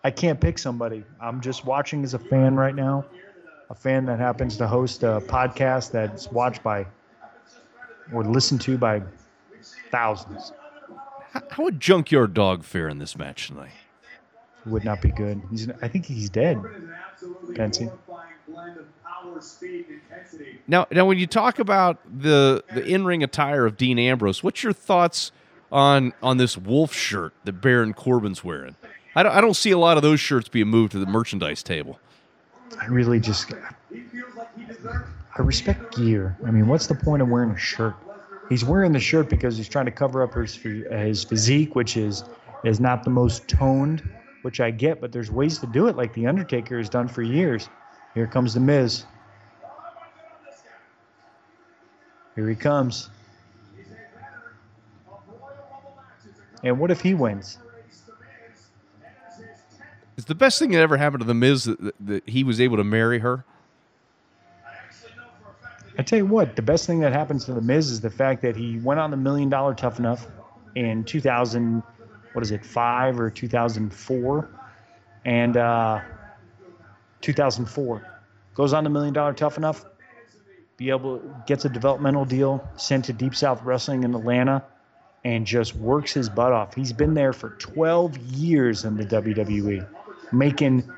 D: I can't pick somebody. I'm just watching as a fan right now, a fan that happens to host a podcast that's watched by or listened to by thousands.
C: How, how would Junkyard Dog fare in this match tonight?
D: Would not be good. He's. I think he's dead. Fancy.
C: Now, now, when you talk about the the in ring attire of Dean Ambrose, what's your thoughts on on this wolf shirt that Baron Corbin's wearing? I don't, I don't see a lot of those shirts being moved to the merchandise table.
D: I really just. I respect gear. I mean, what's the point of wearing a shirt? He's wearing the shirt because he's trying to cover up his his physique, which is is not the most toned, which I get. But there's ways to do it, like the Undertaker has done for years. Here comes the Miz. Here he comes. And what if he wins?
C: It's the best thing that ever happened to the Miz that, that, that he was able to marry her.
D: I tell you what, the best thing that happens to the Miz is the fact that he went on the million dollar tough enough in 2000, what is it, five or 2004, and uh, 2004 goes on the million dollar tough enough, be able gets a developmental deal sent to Deep South Wrestling in Atlanta, and just works his butt off. He's been there for 12 years in the WWE, making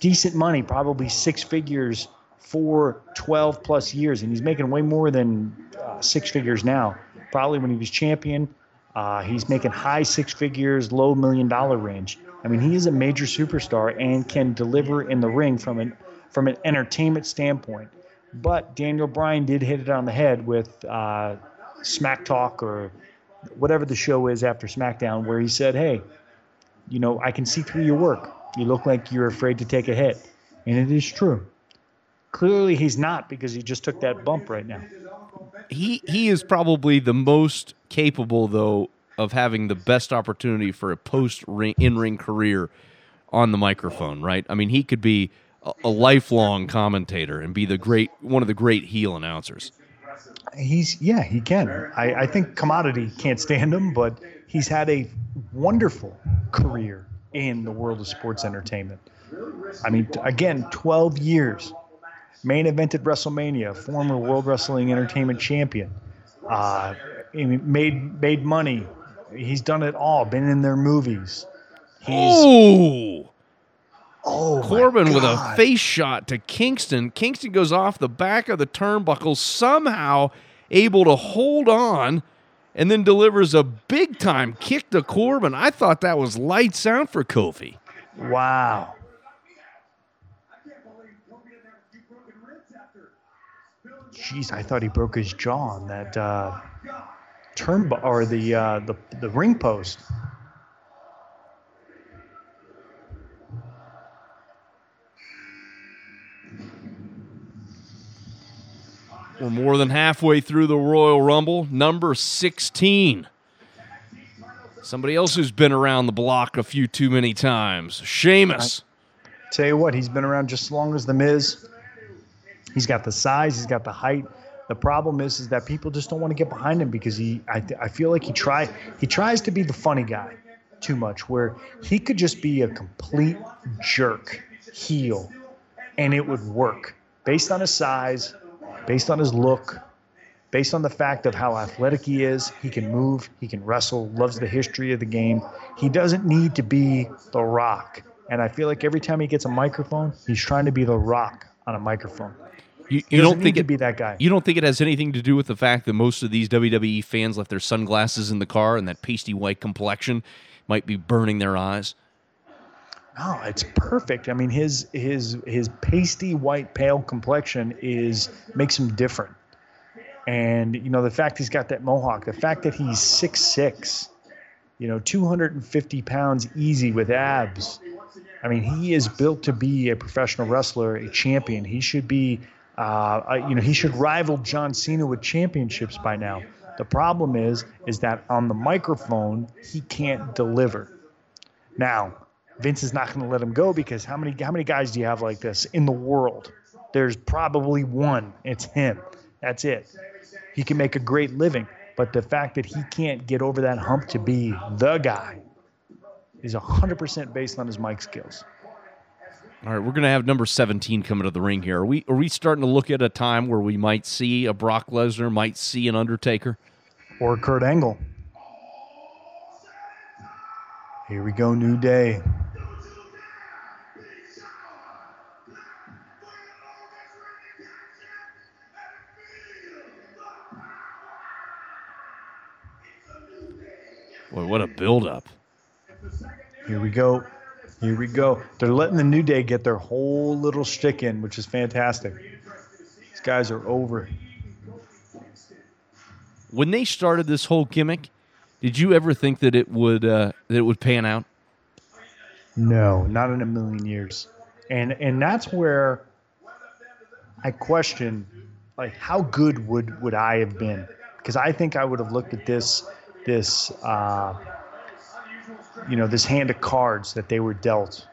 D: decent money, probably six figures for 12 plus years, and he's making way more than uh, six figures now. Probably when he was champion, uh, he's making high six figures, low million dollar range. I mean, he is a major superstar and can deliver in the ring from an from an entertainment standpoint. But Daniel Bryan did hit it on the head with uh, Smack Talk or whatever the show is after SmackDown, where he said, "Hey, you know, I can see through your work. You look like you're afraid to take a hit," and it is true. Clearly, he's not because he just took that bump right now.
C: He he is probably the most capable though of having the best opportunity for a post in ring career on the microphone. Right? I mean, he could be a, a lifelong commentator and be the great one of the great heel announcers.
D: He's yeah, he can. I, I think commodity can't stand him, but he's had a wonderful career in the world of sports entertainment. I mean, again, 12 years, main evented WrestleMania, former World Wrestling Entertainment champion, uh, made made money. He's done it all. Been in their movies. He's
C: Oh,
D: oh
C: Corbin with a face shot to Kingston. Kingston goes off the back of the turnbuckle, somehow able to hold on, and then delivers a big time kick to Corbin. I thought that was light sound for Kofi.
D: Wow. Jeez, I thought he broke his jaw on that uh, or the, uh, the the ring post.
C: We're more than halfway through the Royal Rumble, number 16. Somebody else who's been around the block a few too many times. Sheamus.
D: Tell you what, he's been around just as long as the Miz. He's got the size, he's got the height. The problem is, is that people just don't want to get behind him because he. I, I feel like he try he tries to be the funny guy too much, where he could just be a complete jerk heel, and it would work based on his size, based on his look, based on the fact of how athletic he is. He can move, he can wrestle, loves the history of the game. He doesn't need to be The Rock. And I feel like every time he gets a microphone, he's trying to be The Rock on a microphone.
C: You, you don't think it
D: be that guy.
C: You don't think it has anything to do with the fact that most of these WWE fans left their sunglasses in the car and that pasty white complexion might be burning their eyes?
D: No, it's perfect. I mean, his his his pasty white pale complexion is makes him different. And you know the fact he's got that mohawk, the fact that he's six six, you know, 250 pounds easy with abs. I mean, he is built to be a professional wrestler, a champion. He should be, uh, uh, you know, he should rival John Cena with championships by now. The problem is, is that on the microphone he can't deliver. Now, Vince is not going to let him go because how many how many guys do you have like this in the world? There's probably one. It's him. That's it. He can make a great living, but the fact that he can't get over that hump to be the guy is 100% based on his mic skills.
C: All right, we're going to have number 17 coming to the ring here. Are we are we starting to look at a time where we might see a Brock Lesnar, might see an Undertaker?
D: Or Kurt Angle. Here we go, new day.
C: Boy, what a build-up.
D: Here we go. Here we go. They're letting the New Day get their whole little shtick in, which is fantastic. These guys are over.
C: When they started this whole gimmick, did you ever think that it would uh, that it would pan out?
D: No, not in a million years. And and that's where I question like how good would would I have been? Because I think I would have looked at this this uh, you know this hand of cards that they were dealt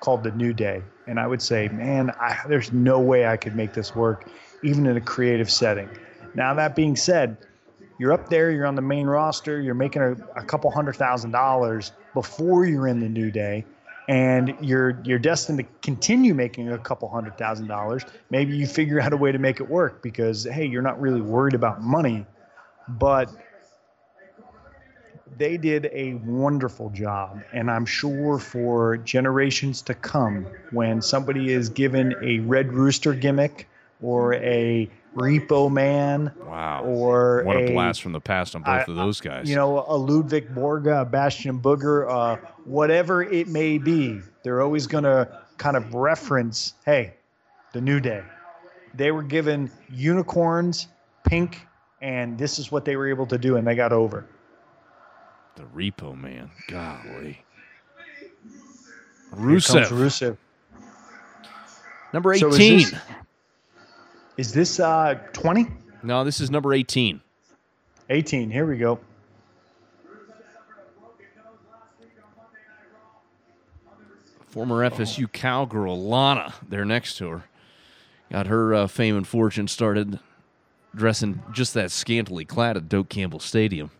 D: called the New Day, and I would say, man, I, there's no way I could make this work, even in a creative setting. Now that being said, you're up there, you're on the main roster, you're making a, a couple hundred thousand dollars before you're in the New Day, and you're you're destined to continue making a couple hundred thousand dollars. Maybe you figure out a way to make it work because hey, you're not really worried about money, but they did a wonderful job, and I'm sure for generations to come, when somebody is given a Red Rooster gimmick or a Repo Man,
C: Wow.
D: or
C: What a
D: a-
C: blast from the past on both
D: I-
C: of those guys.
D: you know, a Ludwig Borga, a Bastion Booger, uh, whatever it may be, they're always going to kind of reference, hey, the New Day. They were given unicorns, pink, and this is what they were able to do, and they got over.
C: The Repo Man. Golly. Rusev.
D: Rusev.
C: Number
D: So is
C: 18.
D: this- Is this uh, 20?
C: no, this is number 18.
D: 18. Here we go.
C: Former FSU cowgirl Lana there next to her. Got her uh, fame and fortune started dressing just that scantily clad at Doak Campbell Stadium,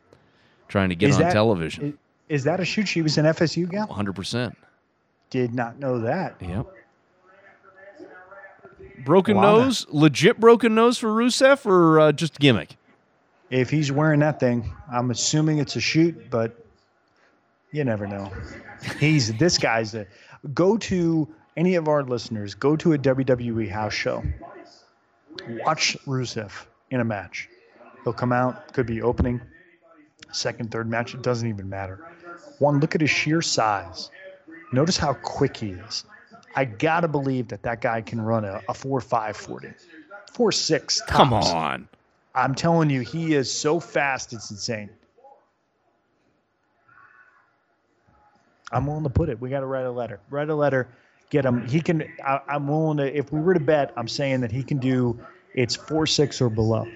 C: trying to get
D: Is
C: on
D: that-
C: television.
D: Is that a shoot? She was an FSU gal?
C: 100%.
D: Did not know that.
C: Yep. Broken
D: Lana.
C: nose? Legit broken nose for Rusev or uh, just gimmick?
D: If he's wearing that thing, I'm assuming it's a shoot, but you never know. He's this guy's a go to any of our listeners, go to a WWE house show. Watch Rusev in a match. He'll come out, could be opening, second, third match, it doesn't even matter. One, look at his sheer size. Notice how quick he is. I gotta believe that that guy can run a, a 4 5 40. four six.
C: Come on.
D: I'm telling you, he is so fast, it's insane. I'm willing to put it. We got to write a letter. Write a letter. Get him. He can. I, I'm willing to. If we were to bet, I'm saying that he can do. It's four six or below.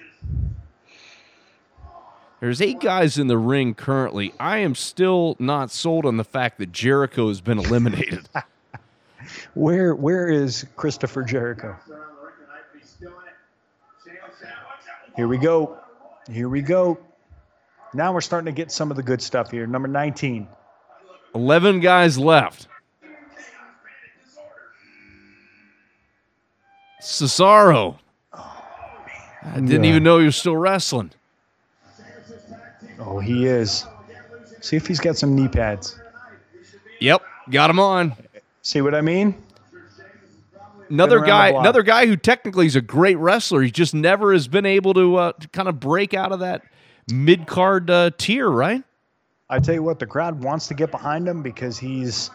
C: There's eight guys in the ring currently. I am still not sold on the fact that Jericho has been eliminated.
D: Where Where is Christopher Jericho? Here we go. Here we go. Now we're starting to get some of the good stuff here. Number 19.
C: 11 guys left. Cesaro. Oh, I didn't
D: Yeah.
C: even know he was still wrestling.
D: Oh, he is. See if he's got some knee pads.
C: Yep, got him on.
D: See what I mean?
C: Another guy, another guy who technically is a great wrestler. He just never has been able to, uh, to kind of break out of that mid card uh, tier, right?
D: I tell you what, the crowd wants to get behind him because he's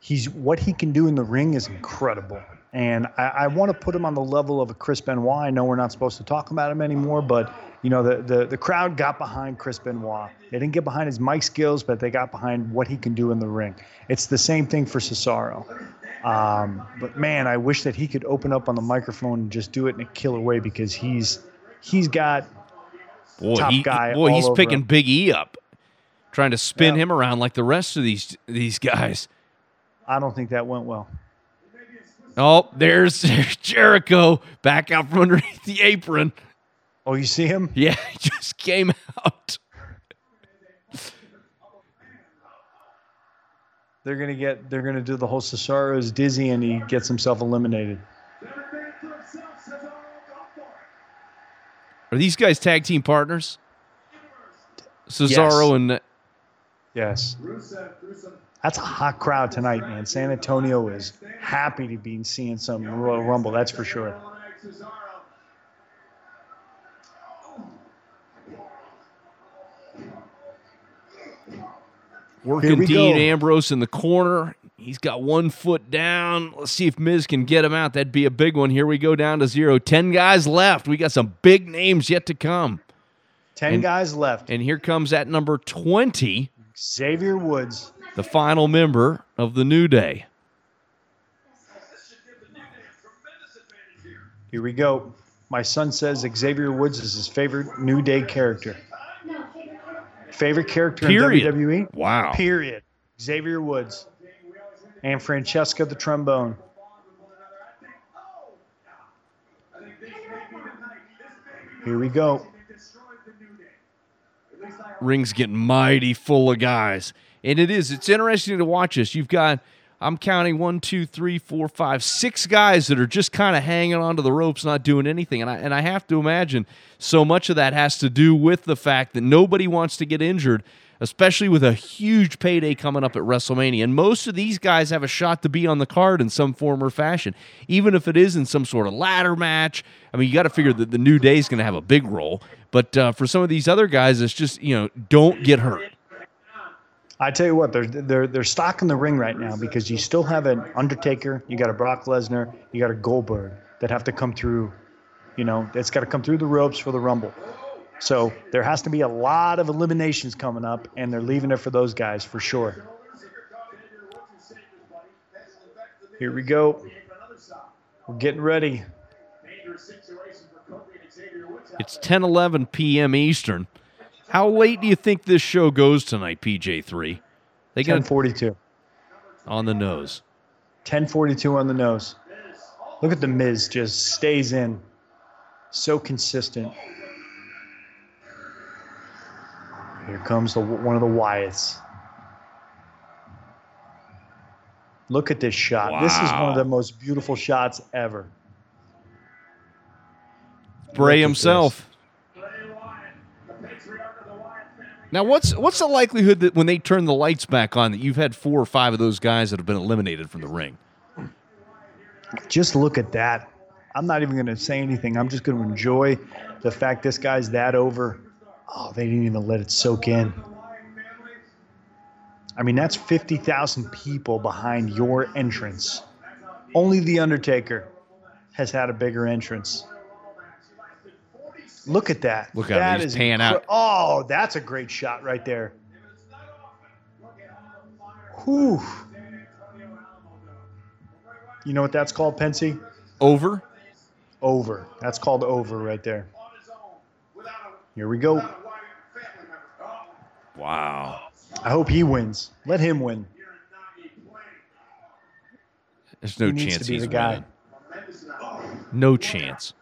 D: he's what he can do in the ring is incredible. And I, I want to put him on the level of a Chris Benoit. I know we're not supposed to talk about him anymore, but you know the, the the crowd got behind Chris Benoit. They didn't get behind his mic skills, but they got behind what he can do in the ring. It's the same thing for Cesaro. Um, but man, I wish that he could open up on the microphone and just do it in a killer way because he's he's got
C: Boy,
D: Top
C: he,
D: guy
C: boy, he's picking
D: him.
C: Big E up, trying to spin
D: Yeah.
C: him around like the rest of these these guys.
D: I don't think that went well.
C: Oh, there's, there's Jericho back out from underneath the apron.
D: Oh, you see him?
C: Yeah, he just came out.
D: They're gonna get. They're gonna do the whole Cesaro's dizzy, and he gets himself eliminated.
C: Are these guys tag team partners? Cesaro
D: Yes.
C: and
D: Yes. That's a hot crowd tonight, man. San Antonio is happy to be seeing some Royal Rumble. That's for sure.
C: working Dean
D: go.
C: Ambrose in the corner. He's got one foot down. Let's see if Miz can get him out. That'd be a big one. Here we go down to zero. Ten guys left. We got some big names yet to come.
D: Ten
C: And-
D: guys left.
C: And here comes at number 20,
D: Xavier Woods.
C: The final member of the New Day.
D: Here we go. My son says Xavier Woods is his favorite New Day character. Favorite character
C: Period.
D: in WWE?
C: Wow.
D: Period. Xavier Woods. And Francesca the trombone. Here we go.
C: Ring's getting mighty full of guys. And it is. It's interesting to watch this. You've got, I'm counting one, two, three, four, five, six guys that are just kind of hanging onto the ropes, not doing anything. And I, and I have to imagine so much of that has to do with the fact that nobody wants to get injured, especially with a huge payday coming up at WrestleMania. And most of these guys have a shot to be on the card in some form or fashion, even if it is in some sort of ladder match. I mean, you got to figure that the New Day is going to have a big role. But uh, for some of these other guys, it's just, you know, don't get hurt.
D: I tell you what, they're they're they're stocking the ring right now because you still have an Undertaker, you got a Brock Lesnar, you got a Goldberg that have to come through. You know, it's got to come through the ropes for the Rumble. So there has to be a lot of eliminations coming up, and they're leaving it for those guys for sure. Here we go. We're getting ready.
C: It's 10 11 p.m. Eastern. How late do you think this show goes tonight, PJ3? They got
D: 1042.
C: on the nose.
D: 1042 on the nose. Look at the Miz just stays in. So consistent. Here comes the one of the Wyatts. Look at this shot. This is one of the most beautiful shots ever.
C: Bray
D: himself. at
C: Now, what's what's the likelihood that when they turn the lights back on, that you've had four or five of those guys that have been eliminated from the ring?
D: Just look at that. I'm not even going to say anything. I'm just going to enjoy the fact this guy's that over. Oh, they didn't even let it soak in. I mean, that's 50,000 people behind your entrance. Only The Undertaker has had a bigger entrance. Look at that.
C: Look at him.
D: That
C: He's
D: is
C: paying
D: incre-
C: out.
D: Oh, that's a great shot right there. Whew. You know what that's called, Pensy?
C: Over.
D: Over. That's called over right there. Here we go.
C: Wow.
D: I hope he wins. Let him win.
C: There's no
D: he
C: chance he's
D: the guy.
C: winning. No chance.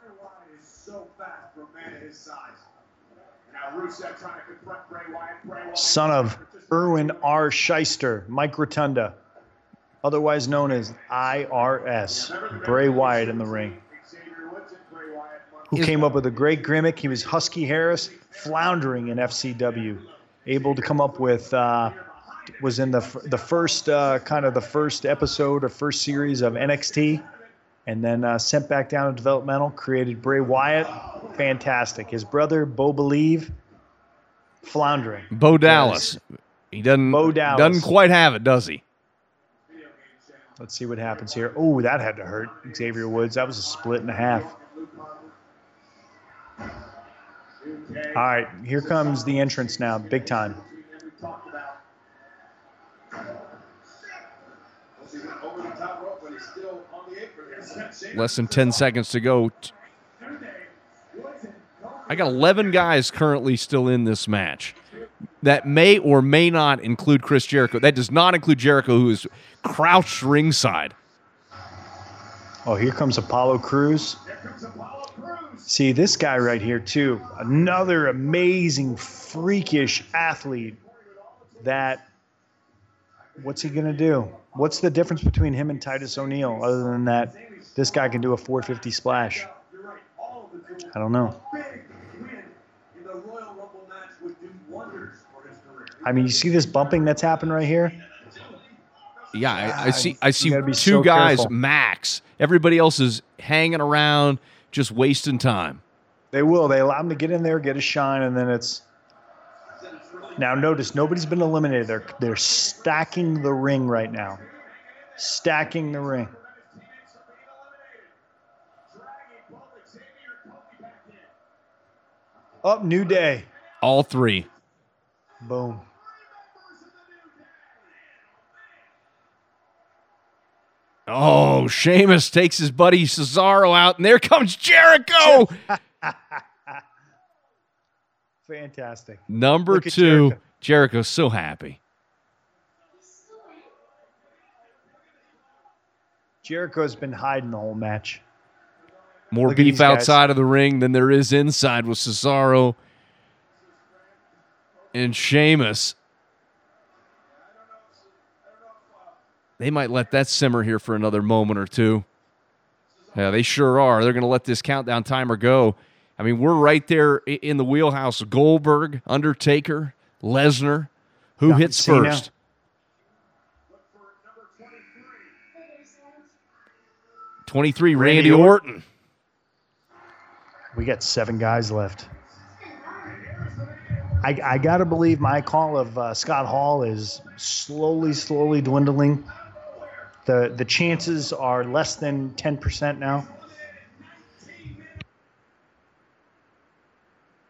D: Son of Irwin R. Schyster, Mike Rotunda, otherwise known as IRS, Bray Wyatt in the ring. Who came up with a great gimmick? He was Husky Harris, floundering in FCW, able to come up with. Uh, was in the the first uh, kind of the first episode or first series of NXT, and then uh, sent back down to developmental. Created Bray Wyatt, fantastic. His brother Bo Believe, floundering.
C: Bo Dallas. He doesn't.
D: Bo Dallas.
C: Doesn't quite have it, does he?
D: Let's see what happens here. Oh, that had to hurt Xavier Woods. That was a split and a half. All right, here comes the entrance now, big time.
C: Less than 10 seconds to go. I got 11 guys currently still in this match. That may or may not include Chris Jericho. That does not include Jericho, who is crouched ringside.
D: Oh, here comes Apollo Crews. See this guy right here too. Another amazing, freakish athlete. That. What's he gonna do? What's the difference between him and Titus O'Neil, other than that this guy can do a 450 splash? I don't know. I mean, you see this bumping that's happened right here?
C: Yeah, I, I see. Ah,
D: I
C: see two
D: so
C: guys
D: careful.
C: max. Everybody else is hanging around, just wasting time.
D: They will. They allow them to get in there, get a shine, and then it's. Now notice nobody's been eliminated. They're they're stacking the ring right now. Stacking the ring. Up, new day.
C: All three.
D: Boom.
C: Oh, Sheamus takes his buddy Cesaro out, and there comes Jericho.
D: Fantastic.
C: Number
D: Look
C: two,
D: Jericho.
C: Jericho's so happy.
D: Jericho's been hiding the whole match.
C: More
D: Look
C: beef
D: guys.
C: outside of the ring than there is inside with Cesaro and Sheamus. They might let that simmer here for another moment or two. Yeah, they sure are. They're going to let this countdown timer go. I mean, we're right there in the wheelhouse. Goldberg, Undertaker, Lesnar. Who
D: Yeah,
C: hits
D: Cena.
C: first? Twenty-three, Randy,
D: Randy
C: Orton.
D: We got seven guys left. I, I got to believe my call of uh, Scott Hall is slowly, slowly dwindling. The the chances are less than ten percent now.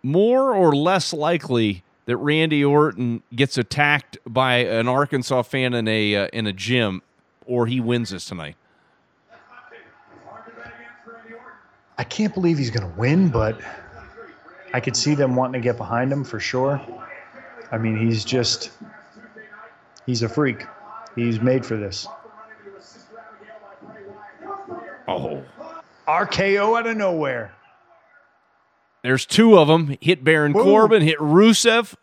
C: more or less likely that Randy Orton gets attacked by an Arkansas fan in a uh, in a gym, or he wins this tonight.
D: I can't believe he's going to win, but I could see them wanting to get behind him for sure. I mean, he's just he's a freak. He's made for this.
C: Oh,
D: RKO out of nowhere.
C: there's two of them. Hit Baron. Corbin. Hit Rusev.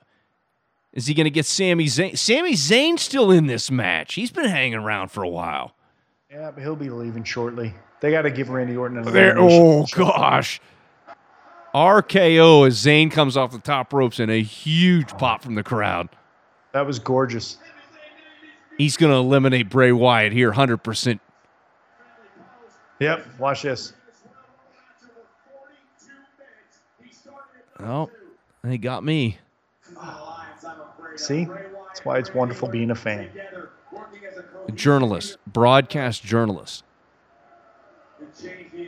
C: Is he going to get Sami Zayn? Sami Zayn's still in this match. He's been hanging around for a while.
D: Yeah, but he'll be leaving shortly. They got to give Randy Orton an
C: There, oh gosh. RKO as Zayn comes off the top ropes and a huge pop from the crowd.
D: That was gorgeous.
C: He's going to eliminate Bray Wyatt here, hundred percent.
D: Yep. Watch this.
C: Oh, they got me.
D: See? That's why it's wonderful being a fan.
C: A journalist, broadcast journalist.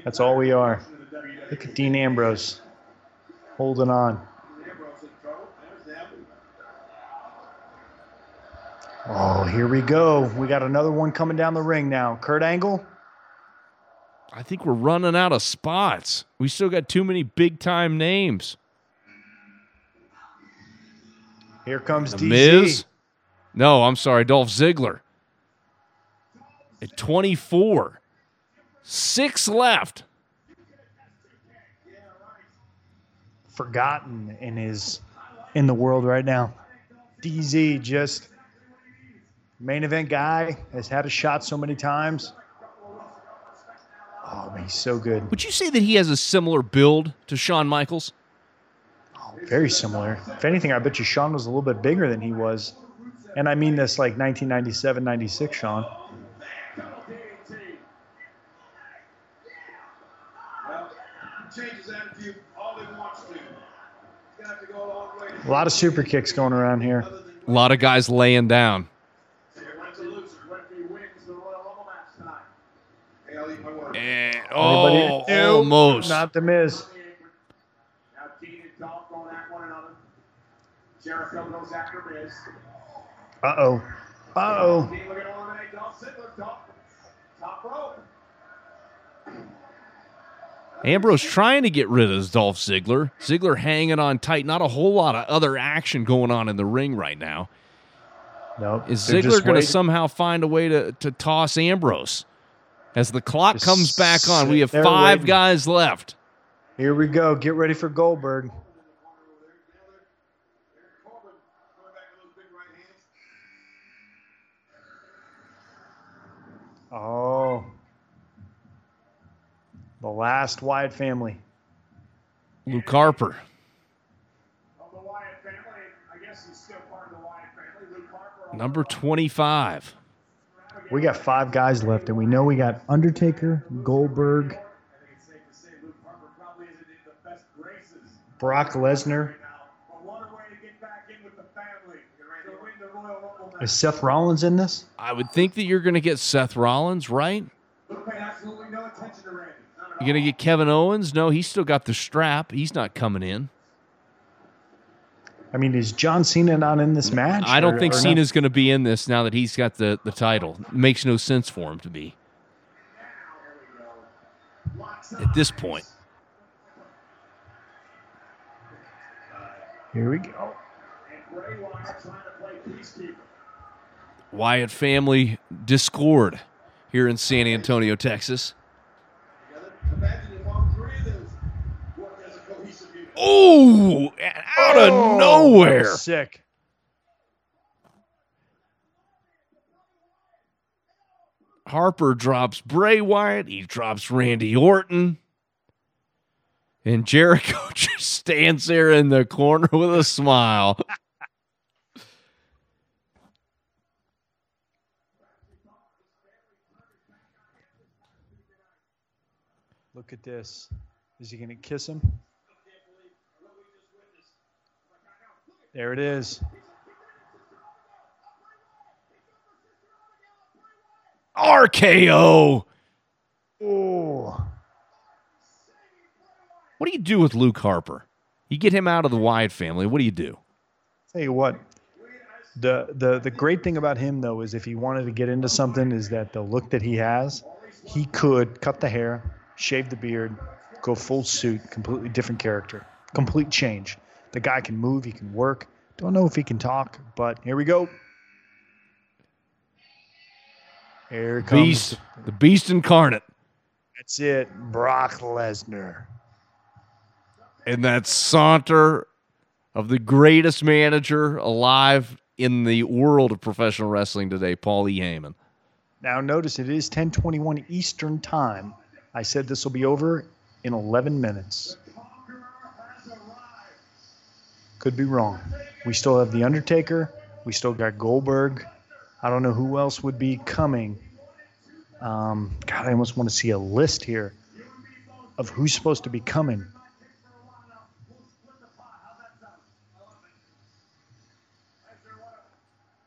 D: That's all we are. Look at Dean Ambrose. holding on. Oh, here we go. We got another one coming down the ring now. Kurt Angle.
C: I think we're running out of spots. We still got too many big time names.
D: Here comes
C: The
D: DZ.
C: Miz. No, I'm sorry, Dolph Ziggler. At 24. Six left.
D: Forgotten in his in the world right now. DZ just main event guy has had a shot so many times. Oh, man, he's so good.
C: Would you say that he has a similar build to Shawn Michaels?
D: Oh, Very similar. If anything, I bet you Shawn was a little bit bigger than he was. And I mean this like 1997, 96 Shawn.
B: changes attitude all he wants to. He's gonna have to go a long way.
D: A lot of super kicks going around here.
C: A lot of guys laying down.
B: Wins or loses, referee wins the Royal Rumble match tonight. Hey, I'll eat my words.
C: And,
D: Anybody-
C: oh, almost.
D: Not the Miz.
B: Now Dean and Dolph going at one another. Jericho goes after Miz.
D: Uh oh. Uh oh.
B: Dean looking to eliminate Dolph Ziggler. Dolph, top rope.
C: Ambrose trying to get rid of Dolph Ziggler. Ziggler hanging on tight. Not a whole lot of other action going on in the ring right now.
D: Nope.
C: Is
D: They're
C: Ziggler going to somehow find a way to, to toss Ambrose? As the clock
D: Just
C: comes back on, we have five
D: waiting.
C: guys left.
D: Here we go. Get ready for Goldberg.
B: Corbin coming back with those big right hands.
D: Oh. The last Wyatt family.
C: Luke Harper.
B: Of the Wyatt family, I guess he's still part of the Wyatt family. Luke Harper.
C: Number 25.
D: We got five guys left, and we know we got Undertaker, Goldberg, Brock Lesnar. Is Seth Rollins in this?
C: I would think that you're going to get Seth Rollins, right? You're going to get Kevin Owens? No, he's still got the strap. He's not coming in.
D: I mean, is John Cena not in this match?
C: I don't
D: or-
C: think
D: or?
C: Cena's going to be in this now that he's got the, the title. makes no sense for him to be at this point.
D: Here we go.
B: And Bray Wyatt trying to play peacekeeper.
C: Wyatt family discord here in San Antonio, Texas.
B: Imagine if all three of those work as a cohesive unit.
C: Oh, out of
D: Oh,
C: nowhere.
D: Sick.
C: Harper drops Bray Wyatt. He drops Randy Orton. And Jericho just stands there in the corner with a smile.
D: Look at this. Is he going to kiss him? There it is.
C: RKO.
D: Oh.
C: What do you do with Luke Harper? You get him out of the Wyatt family. What do you do?
D: Tell you what, the the the great thing about him though is if he wanted to get into something, is that the look that he has, he could cut the hair, shave the beard, go full suit, completely different character, complete change. The guy can move, he can work. Don't know if he can talk, but here we go. Here comes.
C: Beast, the beast incarnate.
D: That's it, Brock Lesnar.
C: And that saunter of the greatest manager alive in the world of professional wrestling today, Paul E. Heyman.
D: Now notice it is 10:21 Eastern Time. I said this will be over in 11 minutes. Could be wrong. We still have the Undertaker. We still got Goldberg. I don't know who else would be coming. Um, God, I almost want to see a list here of who's supposed to be coming.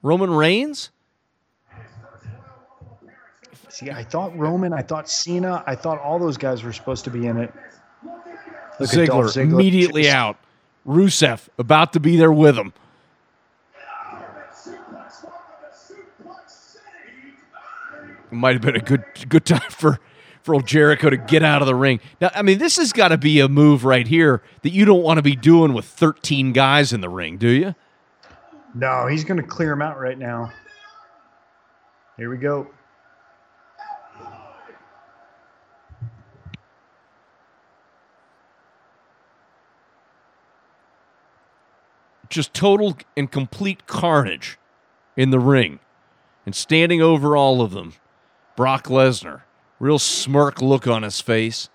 C: Roman Reigns?
D: See, I thought Roman, I thought Cena, I thought all those guys were supposed to be in it. Look at
C: Ziggler immediately out. Rusev about to be there with him. It might have been a good good time for for old Jericho to get out of the ring. Now, I mean, this has got to be a move right here that you don't want to be doing with 13 guys in the ring, do you?
D: No, he's going to clear him out right now. Here we go.
C: Just total and complete carnage in the ring. And standing over all of them, Brock Lesnar, real smirk look on his face.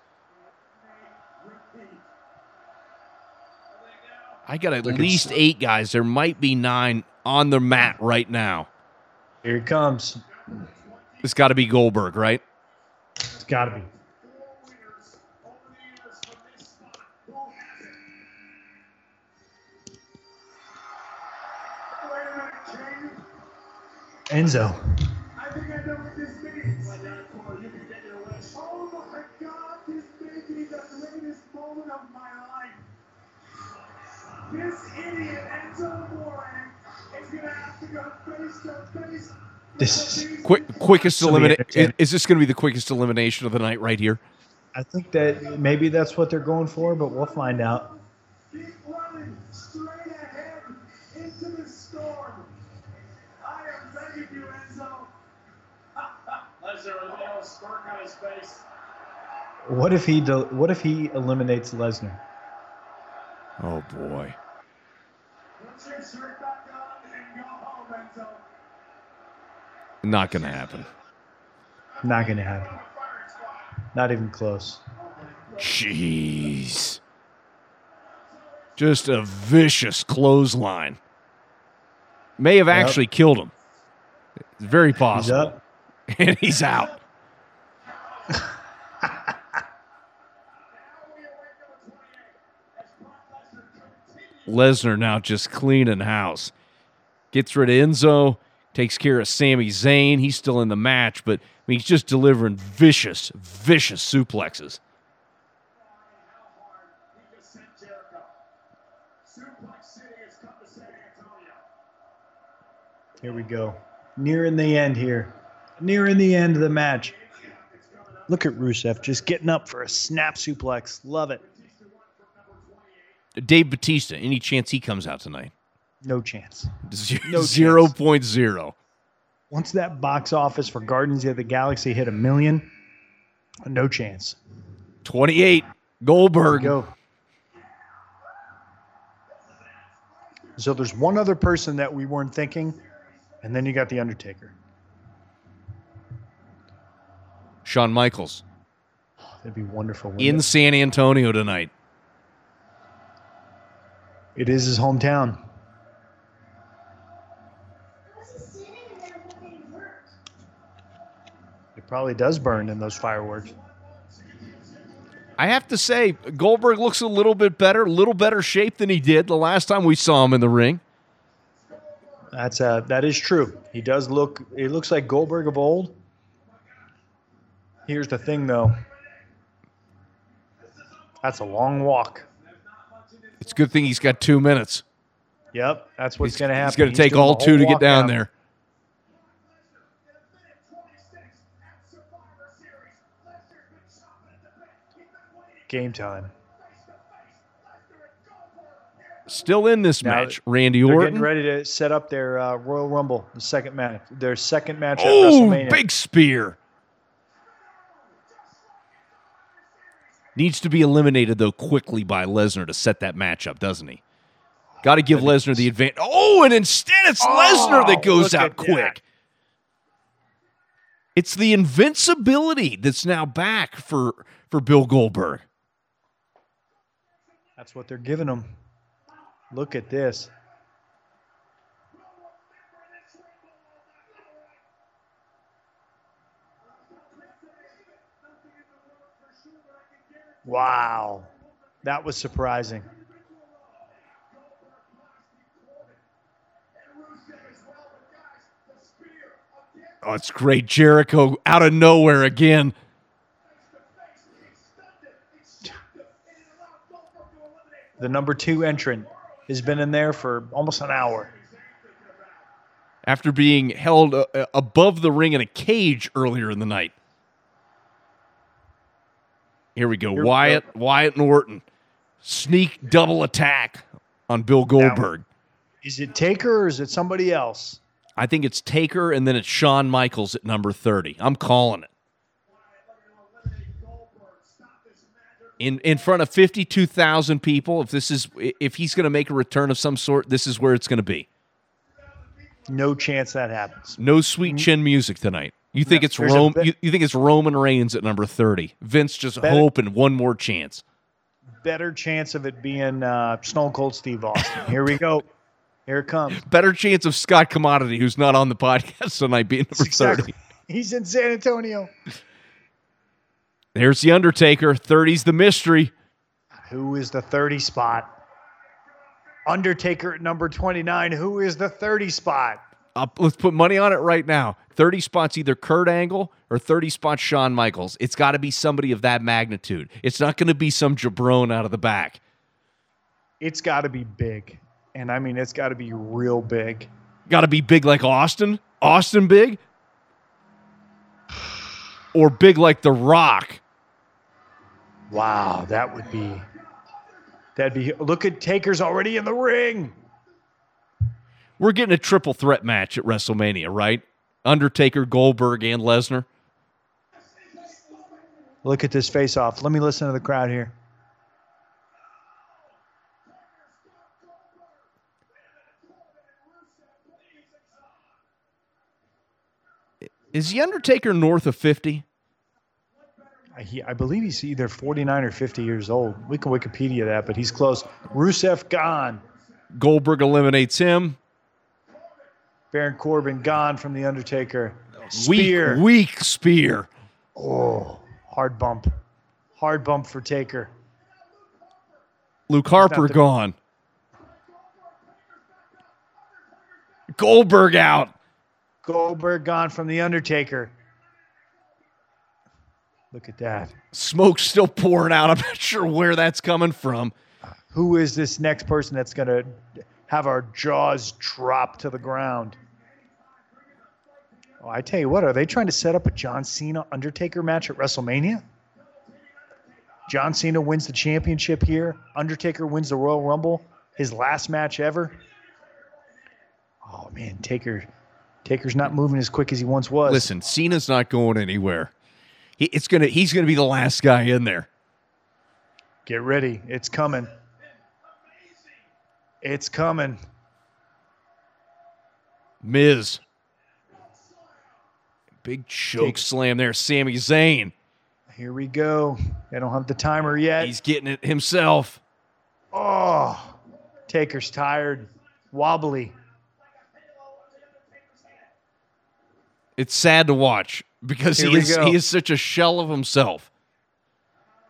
C: I got at
D: Look
C: least eight guys. There might be nine on the mat right now.
D: Here he comes.
C: It's got to be Goldberg, right?
D: It's got to be.
B: This is,
C: Quick, quickest elimination. Is this going to be the quickest elimination of the night right here?
D: I think that maybe that's what they're going for, but we'll find out.
B: Keep running straight ahead into the storm. I am begging you, Enzo. Lesnar with a little smirk on his face.
D: What if he del- what if he eliminates Lesnar?
C: Oh boy.
B: Put your shirt back on and go home, Enzo.
C: Not going to happen.
D: Not going to happen. Not even close.
C: Jeez. Just a vicious clothesline. May have actually killed him. It's very
D: He's
C: possible.
D: up.
C: And he's out. Lesnar now just cleaning house. Gets rid of Enzo, takes care of Sami Zayn. He's still in the match, but I mean, he's just delivering vicious, vicious suplexes.
D: Here we go. Nearing the end here. Nearing the end of the match. Look at Rusev just getting up for a snap suplex. Love it.
C: Dave Batista, any chance he comes out tonight?
D: No chance.
C: Z-
D: No
C: 0.0.
D: Once that box office for Guardians of the Galaxy hit a million, no chance.
C: 28. Goldberg.
D: Go. So there's one other person that we weren't thinking, and then you got the Undertaker.
C: Shawn Michaels
D: That'd be wonderful.
C: in
D: it?
C: San Antonio tonight.
D: it is his hometown. It probably does burn in those fireworks.
C: I have to say, Goldberg looks a little bit better, a little better shape than he did the last time we saw him in the ring.
D: That's uh, that is true. He does look. He looks like Goldberg of old. Here's the thing, though. That's a long walk.
C: It's a good thing he's got two minutes.
D: Yep, that's what's going to happen.
C: he's going to take all two to get down there.
D: Game time.
C: Still in this
D: Now,
C: match, Randy
D: They're
C: Orton.
D: getting ready to set up their uh, Royal Rumble, the second match, their second match at
C: Oh,
D: WrestleMania.
C: big spear. Needs to be eliminated though quickly by Lesnar to set that match up, doesn't he? Got to give Lesnar the advantage. Oh, and instead it's oh, Lesnar that goes out quick.
D: that.
C: It's the invincibility that's now back for for Bill Goldberg.
D: That's what they're giving him. Look at this. Wow. That was surprising.
C: Oh, it's great. Jericho out of nowhere again.
D: the number two entrant, has been in there for almost an hour.
C: After being held uh, above the ring in a cage earlier in the night. Here we go.
D: Here we
C: Wyatt, Wyatt Norton. Sneak double attack on Bill Goldberg.
D: Is it Taker or is it somebody else?
C: I think it's Taker and then it's Shawn Michaels at number 30. I'm calling it. In in front of 52,000 people, if this is if he's going to make a return of some sort, this is where it's going to be.
D: No chance that happens.
C: No sweet mm-hmm. chin music tonight. You think
D: No,
C: it's Rome
D: bit-
C: you, you think it's Roman Reigns at number 30. Vince just
D: Better-
C: hoping one more chance.
D: Better chance of it being uh, Stone Cold Steve Austin. Here we go. Here it comes.
C: Better chance of Scott Commodity who's not on the podcast tonight being number 30.
D: He's in San Antonio.
C: There's the Undertaker. 30's the mystery.
D: Who is the 30 spot? Undertaker at number 29. Who is the 30 spot?
C: Uh, let's put money on it right now. 30 spots either Kurt Angle or 30 spots Shawn Michaels. It's got to be somebody of that magnitude. It's not going to be some jabron out of the back.
D: It's got to be big. And I mean, it's got to be real big.
C: Got to be big like Austin? Austin big? Or big like The Rock?
D: Wow, that would be. That'd be. Look at Taker's already in the ring.
C: We're getting a triple threat match at WrestleMania, right? Undertaker, Goldberg, and Lesnar.
D: Look at this face off. Let me listen to the crowd here.
C: Is the Undertaker north of 50?
D: I- He, I believe he's either 49 or 50 years old. We can Wikipedia that, but he's close. Rusev gone.
C: Goldberg eliminates him.
D: Baron Corbin gone from The Undertaker. Spear.
C: Weak, weak spear.
D: Oh, hard bump. Hard bump for Taker.
C: Luke Harper
D: the-
C: gone. Goldberg out.
D: Goldberg gone from The Undertaker. Look at that.
C: Smoke still pouring out. I'm not sure where that's coming from.
D: Who is this next person that's going to have our jaws drop to the ground? Oh, I tell you what, are they trying to set up a John Cena Undertaker match at WrestleMania? John Cena wins the championship here. Undertaker wins the Royal Rumble, his last match ever. Oh man, Taker, Taker's not moving as quick as he once was.
C: Listen, Cena's not going anywhere. He, it's gonna. He's gonna be the last guy in there.
D: get ready, it's coming. It's coming.
C: Miz. Big choke slam there. Sami Zayn.
D: Here we go. They don't have the timer yet.
C: He's getting it himself.
D: Oh, Taker's tired, wobbly.
C: It's sad to watch because
D: Here
C: he is
D: go.
C: he is such a shell of himself.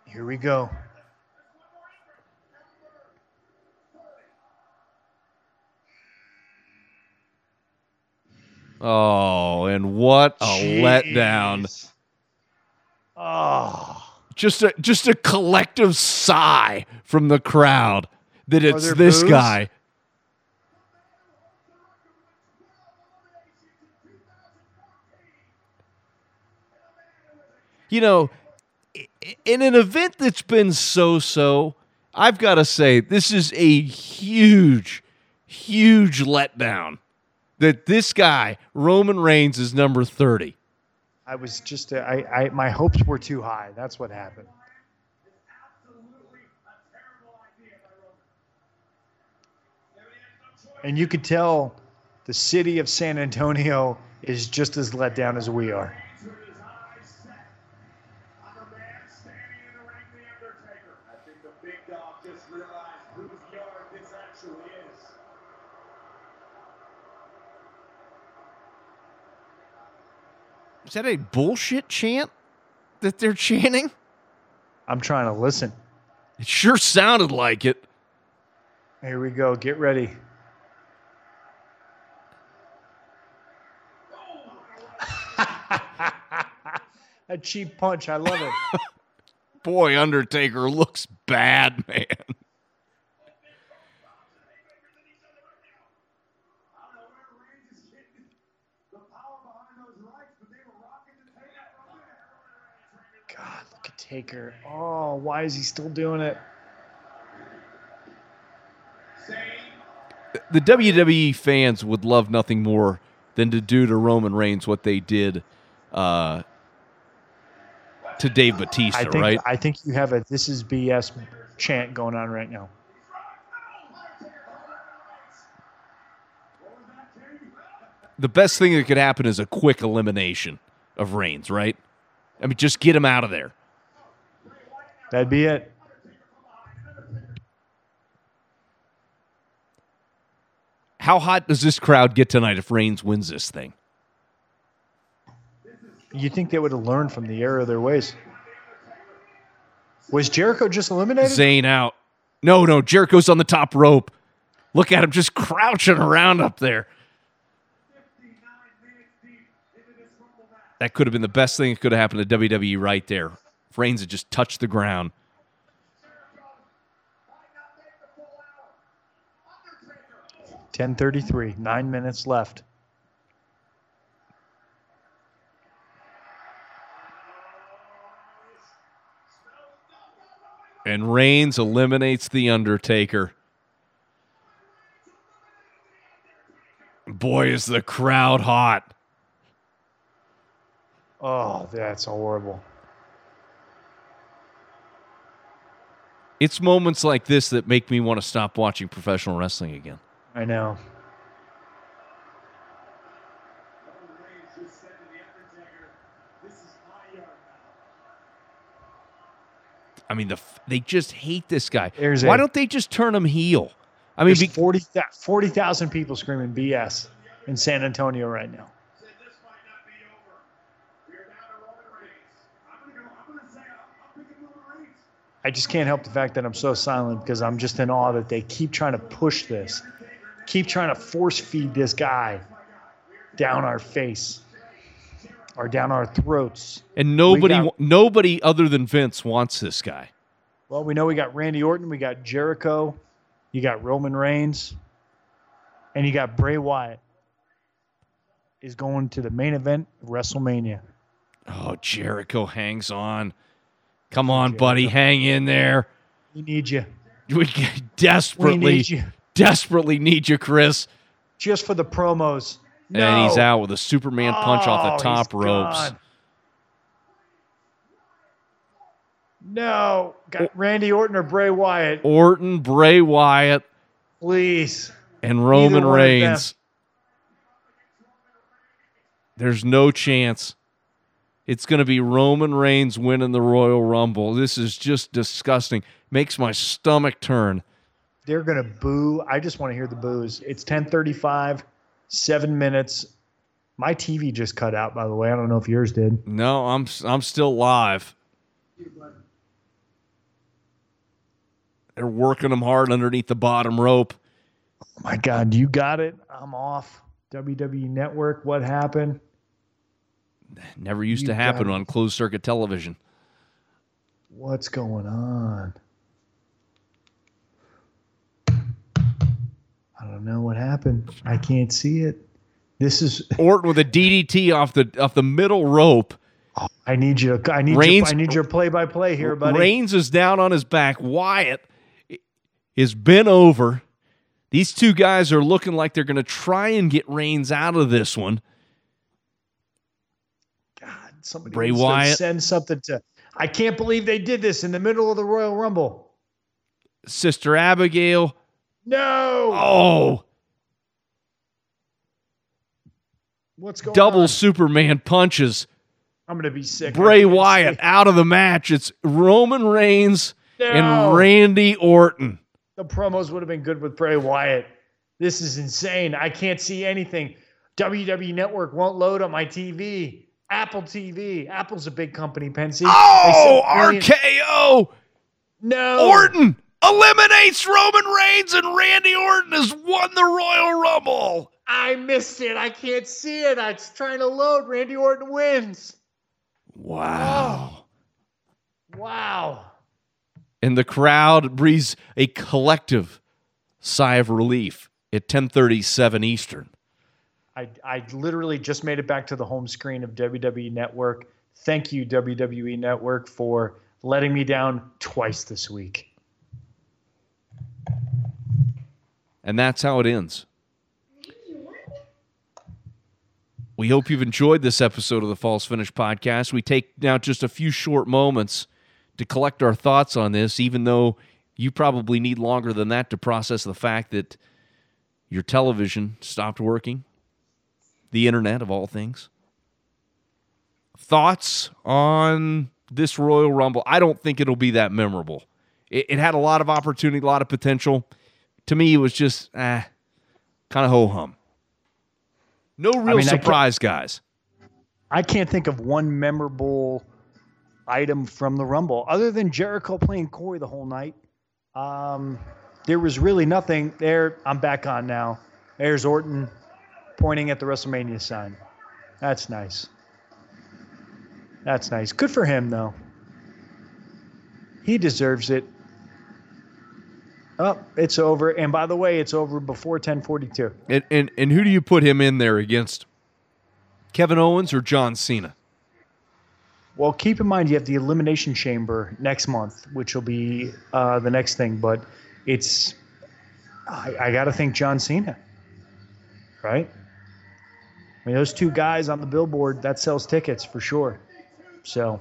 D: Here we go.
C: Oh, and what a letdown.
D: Oh,
C: Just a just a collective sigh from the crowd that it's this
D: boos?
C: guy. You know, in an event that's been so so, I've got to say, this is a huge, huge letdown that this guy, Roman Reigns, is number 30.
D: I was just, uh, I, I, my hopes were too high. That's what happened. And you could tell the city of San Antonio is just as let down as we are.
C: Is that a bullshit chant that they're chanting?
D: I'm trying to listen.
C: It sure sounded like it.
D: Here we go. Get ready. A cheap punch. I love it.
C: Boy, Undertaker looks bad, man.
D: Look at Taker. Oh, why is he still doing it?
C: The WWE fans would love nothing more than to do to Roman Reigns what they did uh, to Dave Batista,
D: I think
C: right?
D: I think you have a "This is BS" chant going on right now.
C: the best thing that could happen is a quick elimination of Reigns, right? I mean, just get him out of there.
D: That'd be it.
C: How hot does this crowd get tonight if Reigns wins this thing?
D: You think they would have learned from the error of their ways? Was Jericho just eliminated?
C: Zayn out. No, no, Jericho's on the top rope. Look at him just crouching around up there. That could have been the best thing that could have happened to WWE right there. Reigns had just touched the ground.
D: Ten thirty-three. Nine minutes left.
C: And Reigns eliminates The Undertaker. Boy, is the crowd hot.
D: Oh, that's horrible.
C: It's moments like this that make me want to stop watching professional wrestling again.
D: I know.
C: I mean, the they just hate this guy.
D: There's
C: Why
D: a-
C: don't they just turn him heel? I mean, be-
D: 40 40,000 people screaming BS in San Antonio right now. I just can't help the fact that I'm so silent because I'm just in awe that they keep trying to push this, keep trying to force feed this guy down our face or down our throats.
C: and nobody,
D: got-
C: nobody other than Vince wants this guy.
D: Well, we know we got Randy Orton, we got Jericho, you got Roman Reigns, and you got Bray Wyatt is going to the main event WrestleMania.
C: Oh, Jericho hangs on. Come on, buddy, hang in there.
D: We need you.
C: We
D: We
C: desperately,
D: need you.
C: desperately need you, Chris.
D: Just for the promos.
C: And he's out with a Superman punch off
D: Oh,
C: the top
D: he's
C: ropes.
D: gone. No. Got Randy Orton or Bray Wyatt.
C: Orton, Bray Wyatt,
D: Please.
C: and Roman
D: one of them.
C: Reigns. There's no chance. It's going to be Roman Reigns winning the Royal Rumble. This is just disgusting. Makes my stomach turn.
D: They're gonna boo. I just want to hear the boos. It's 10:35, seven minutes. My TV just cut out. By the way, I don't know if yours did.
C: No, I'm I'm still live. They're working them hard underneath the bottom rope.
D: Oh my God, you got it. I'm off. WWE Network. What happened?
C: Never used
D: You
C: to happen on closed circuit television.
D: What's going on? I don't know what happened. I can't see it. This is.
C: Orton with a DDT off the off the middle rope.
D: Oh, I need you. I need
C: Reigns-
D: you. I need your play-by-play here, buddy.
C: Reigns is down on his back. Wyatt is bent over. These two guys are looking like they're going to try and get Reigns out of this one.
D: Somebody
C: Bray Wyatt.
D: send something to. I can't believe they did this in the middle of the Royal Rumble.
C: Sister Abigail.
D: No.
C: Oh,
D: What's going
C: double
D: on?
C: Superman punches.
D: I'm gonna be sick.
C: Bray Wyatt
D: see.
C: out of the match. It's Roman Reigns
D: No.
C: and Randy Orton.
D: The promos would have been good with Bray Wyatt. This is insane. I can't see anything. WWE Network won't load on my TV. Apple TV. Apple's a big company, Pensy.
C: Oh,
D: They sell billions-
C: RKO.
D: No.
C: Orton eliminates Roman Reigns and Randy Orton has won the Royal Rumble.
D: I missed it. I can't see it. I was trying to load. Randy Orton wins.
C: Wow. Oh.
D: Wow.
C: And the crowd breathes a collective sigh of relief at 1037 Eastern.
D: I, I literally just made it back to the home screen of WWE Network. Thank you, WWE Network, for letting me down twice this week.
C: And that's how it ends. We hope you've enjoyed this episode of the False Finish podcast. We take now just a few short moments to collect our thoughts on this, even though you probably need longer than that to process the fact that your television stopped working, the internet of all things. Thoughts on this Royal Rumble? I don't think it'll be that memorable. It, it had a lot of opportunity, a lot of potential. To me, it was just eh, kind of ho hum. No real
D: mean, I
C: surprise, guys.
D: I can't think of one memorable item from the Rumble other than Jericho playing Corey the whole night. Um, there was really nothing there. I'm back on now. There's Orton pointing at the WrestleMania sign. That's nice. That's nice. Good for him, though. He deserves it. Oh, it's over. And by the way, it's over before 1042.
C: And, and and who do you put him in there against? Kevin Owens or John Cena?
D: Well, keep in mind you have the Elimination Chamber next month, which will be uh, the next thing. But it's, I, I got to think John Cena, right? I mean, those two guys on the billboard that sells tickets for sure. So,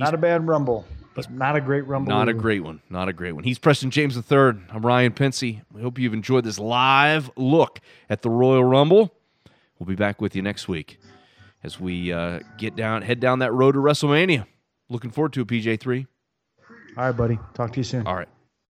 D: not a bad rumble, but not a great rumble.
C: Not a great one. Not a great one. He's Preston James III. I'm Ryan Pensy. We hope you've enjoyed this live look at the Royal Rumble. We'll be back with you next week as we uh, get down, head down that road to WrestleMania. Looking forward to it, PJ3.
D: All right, buddy. Talk to you soon.
C: All right.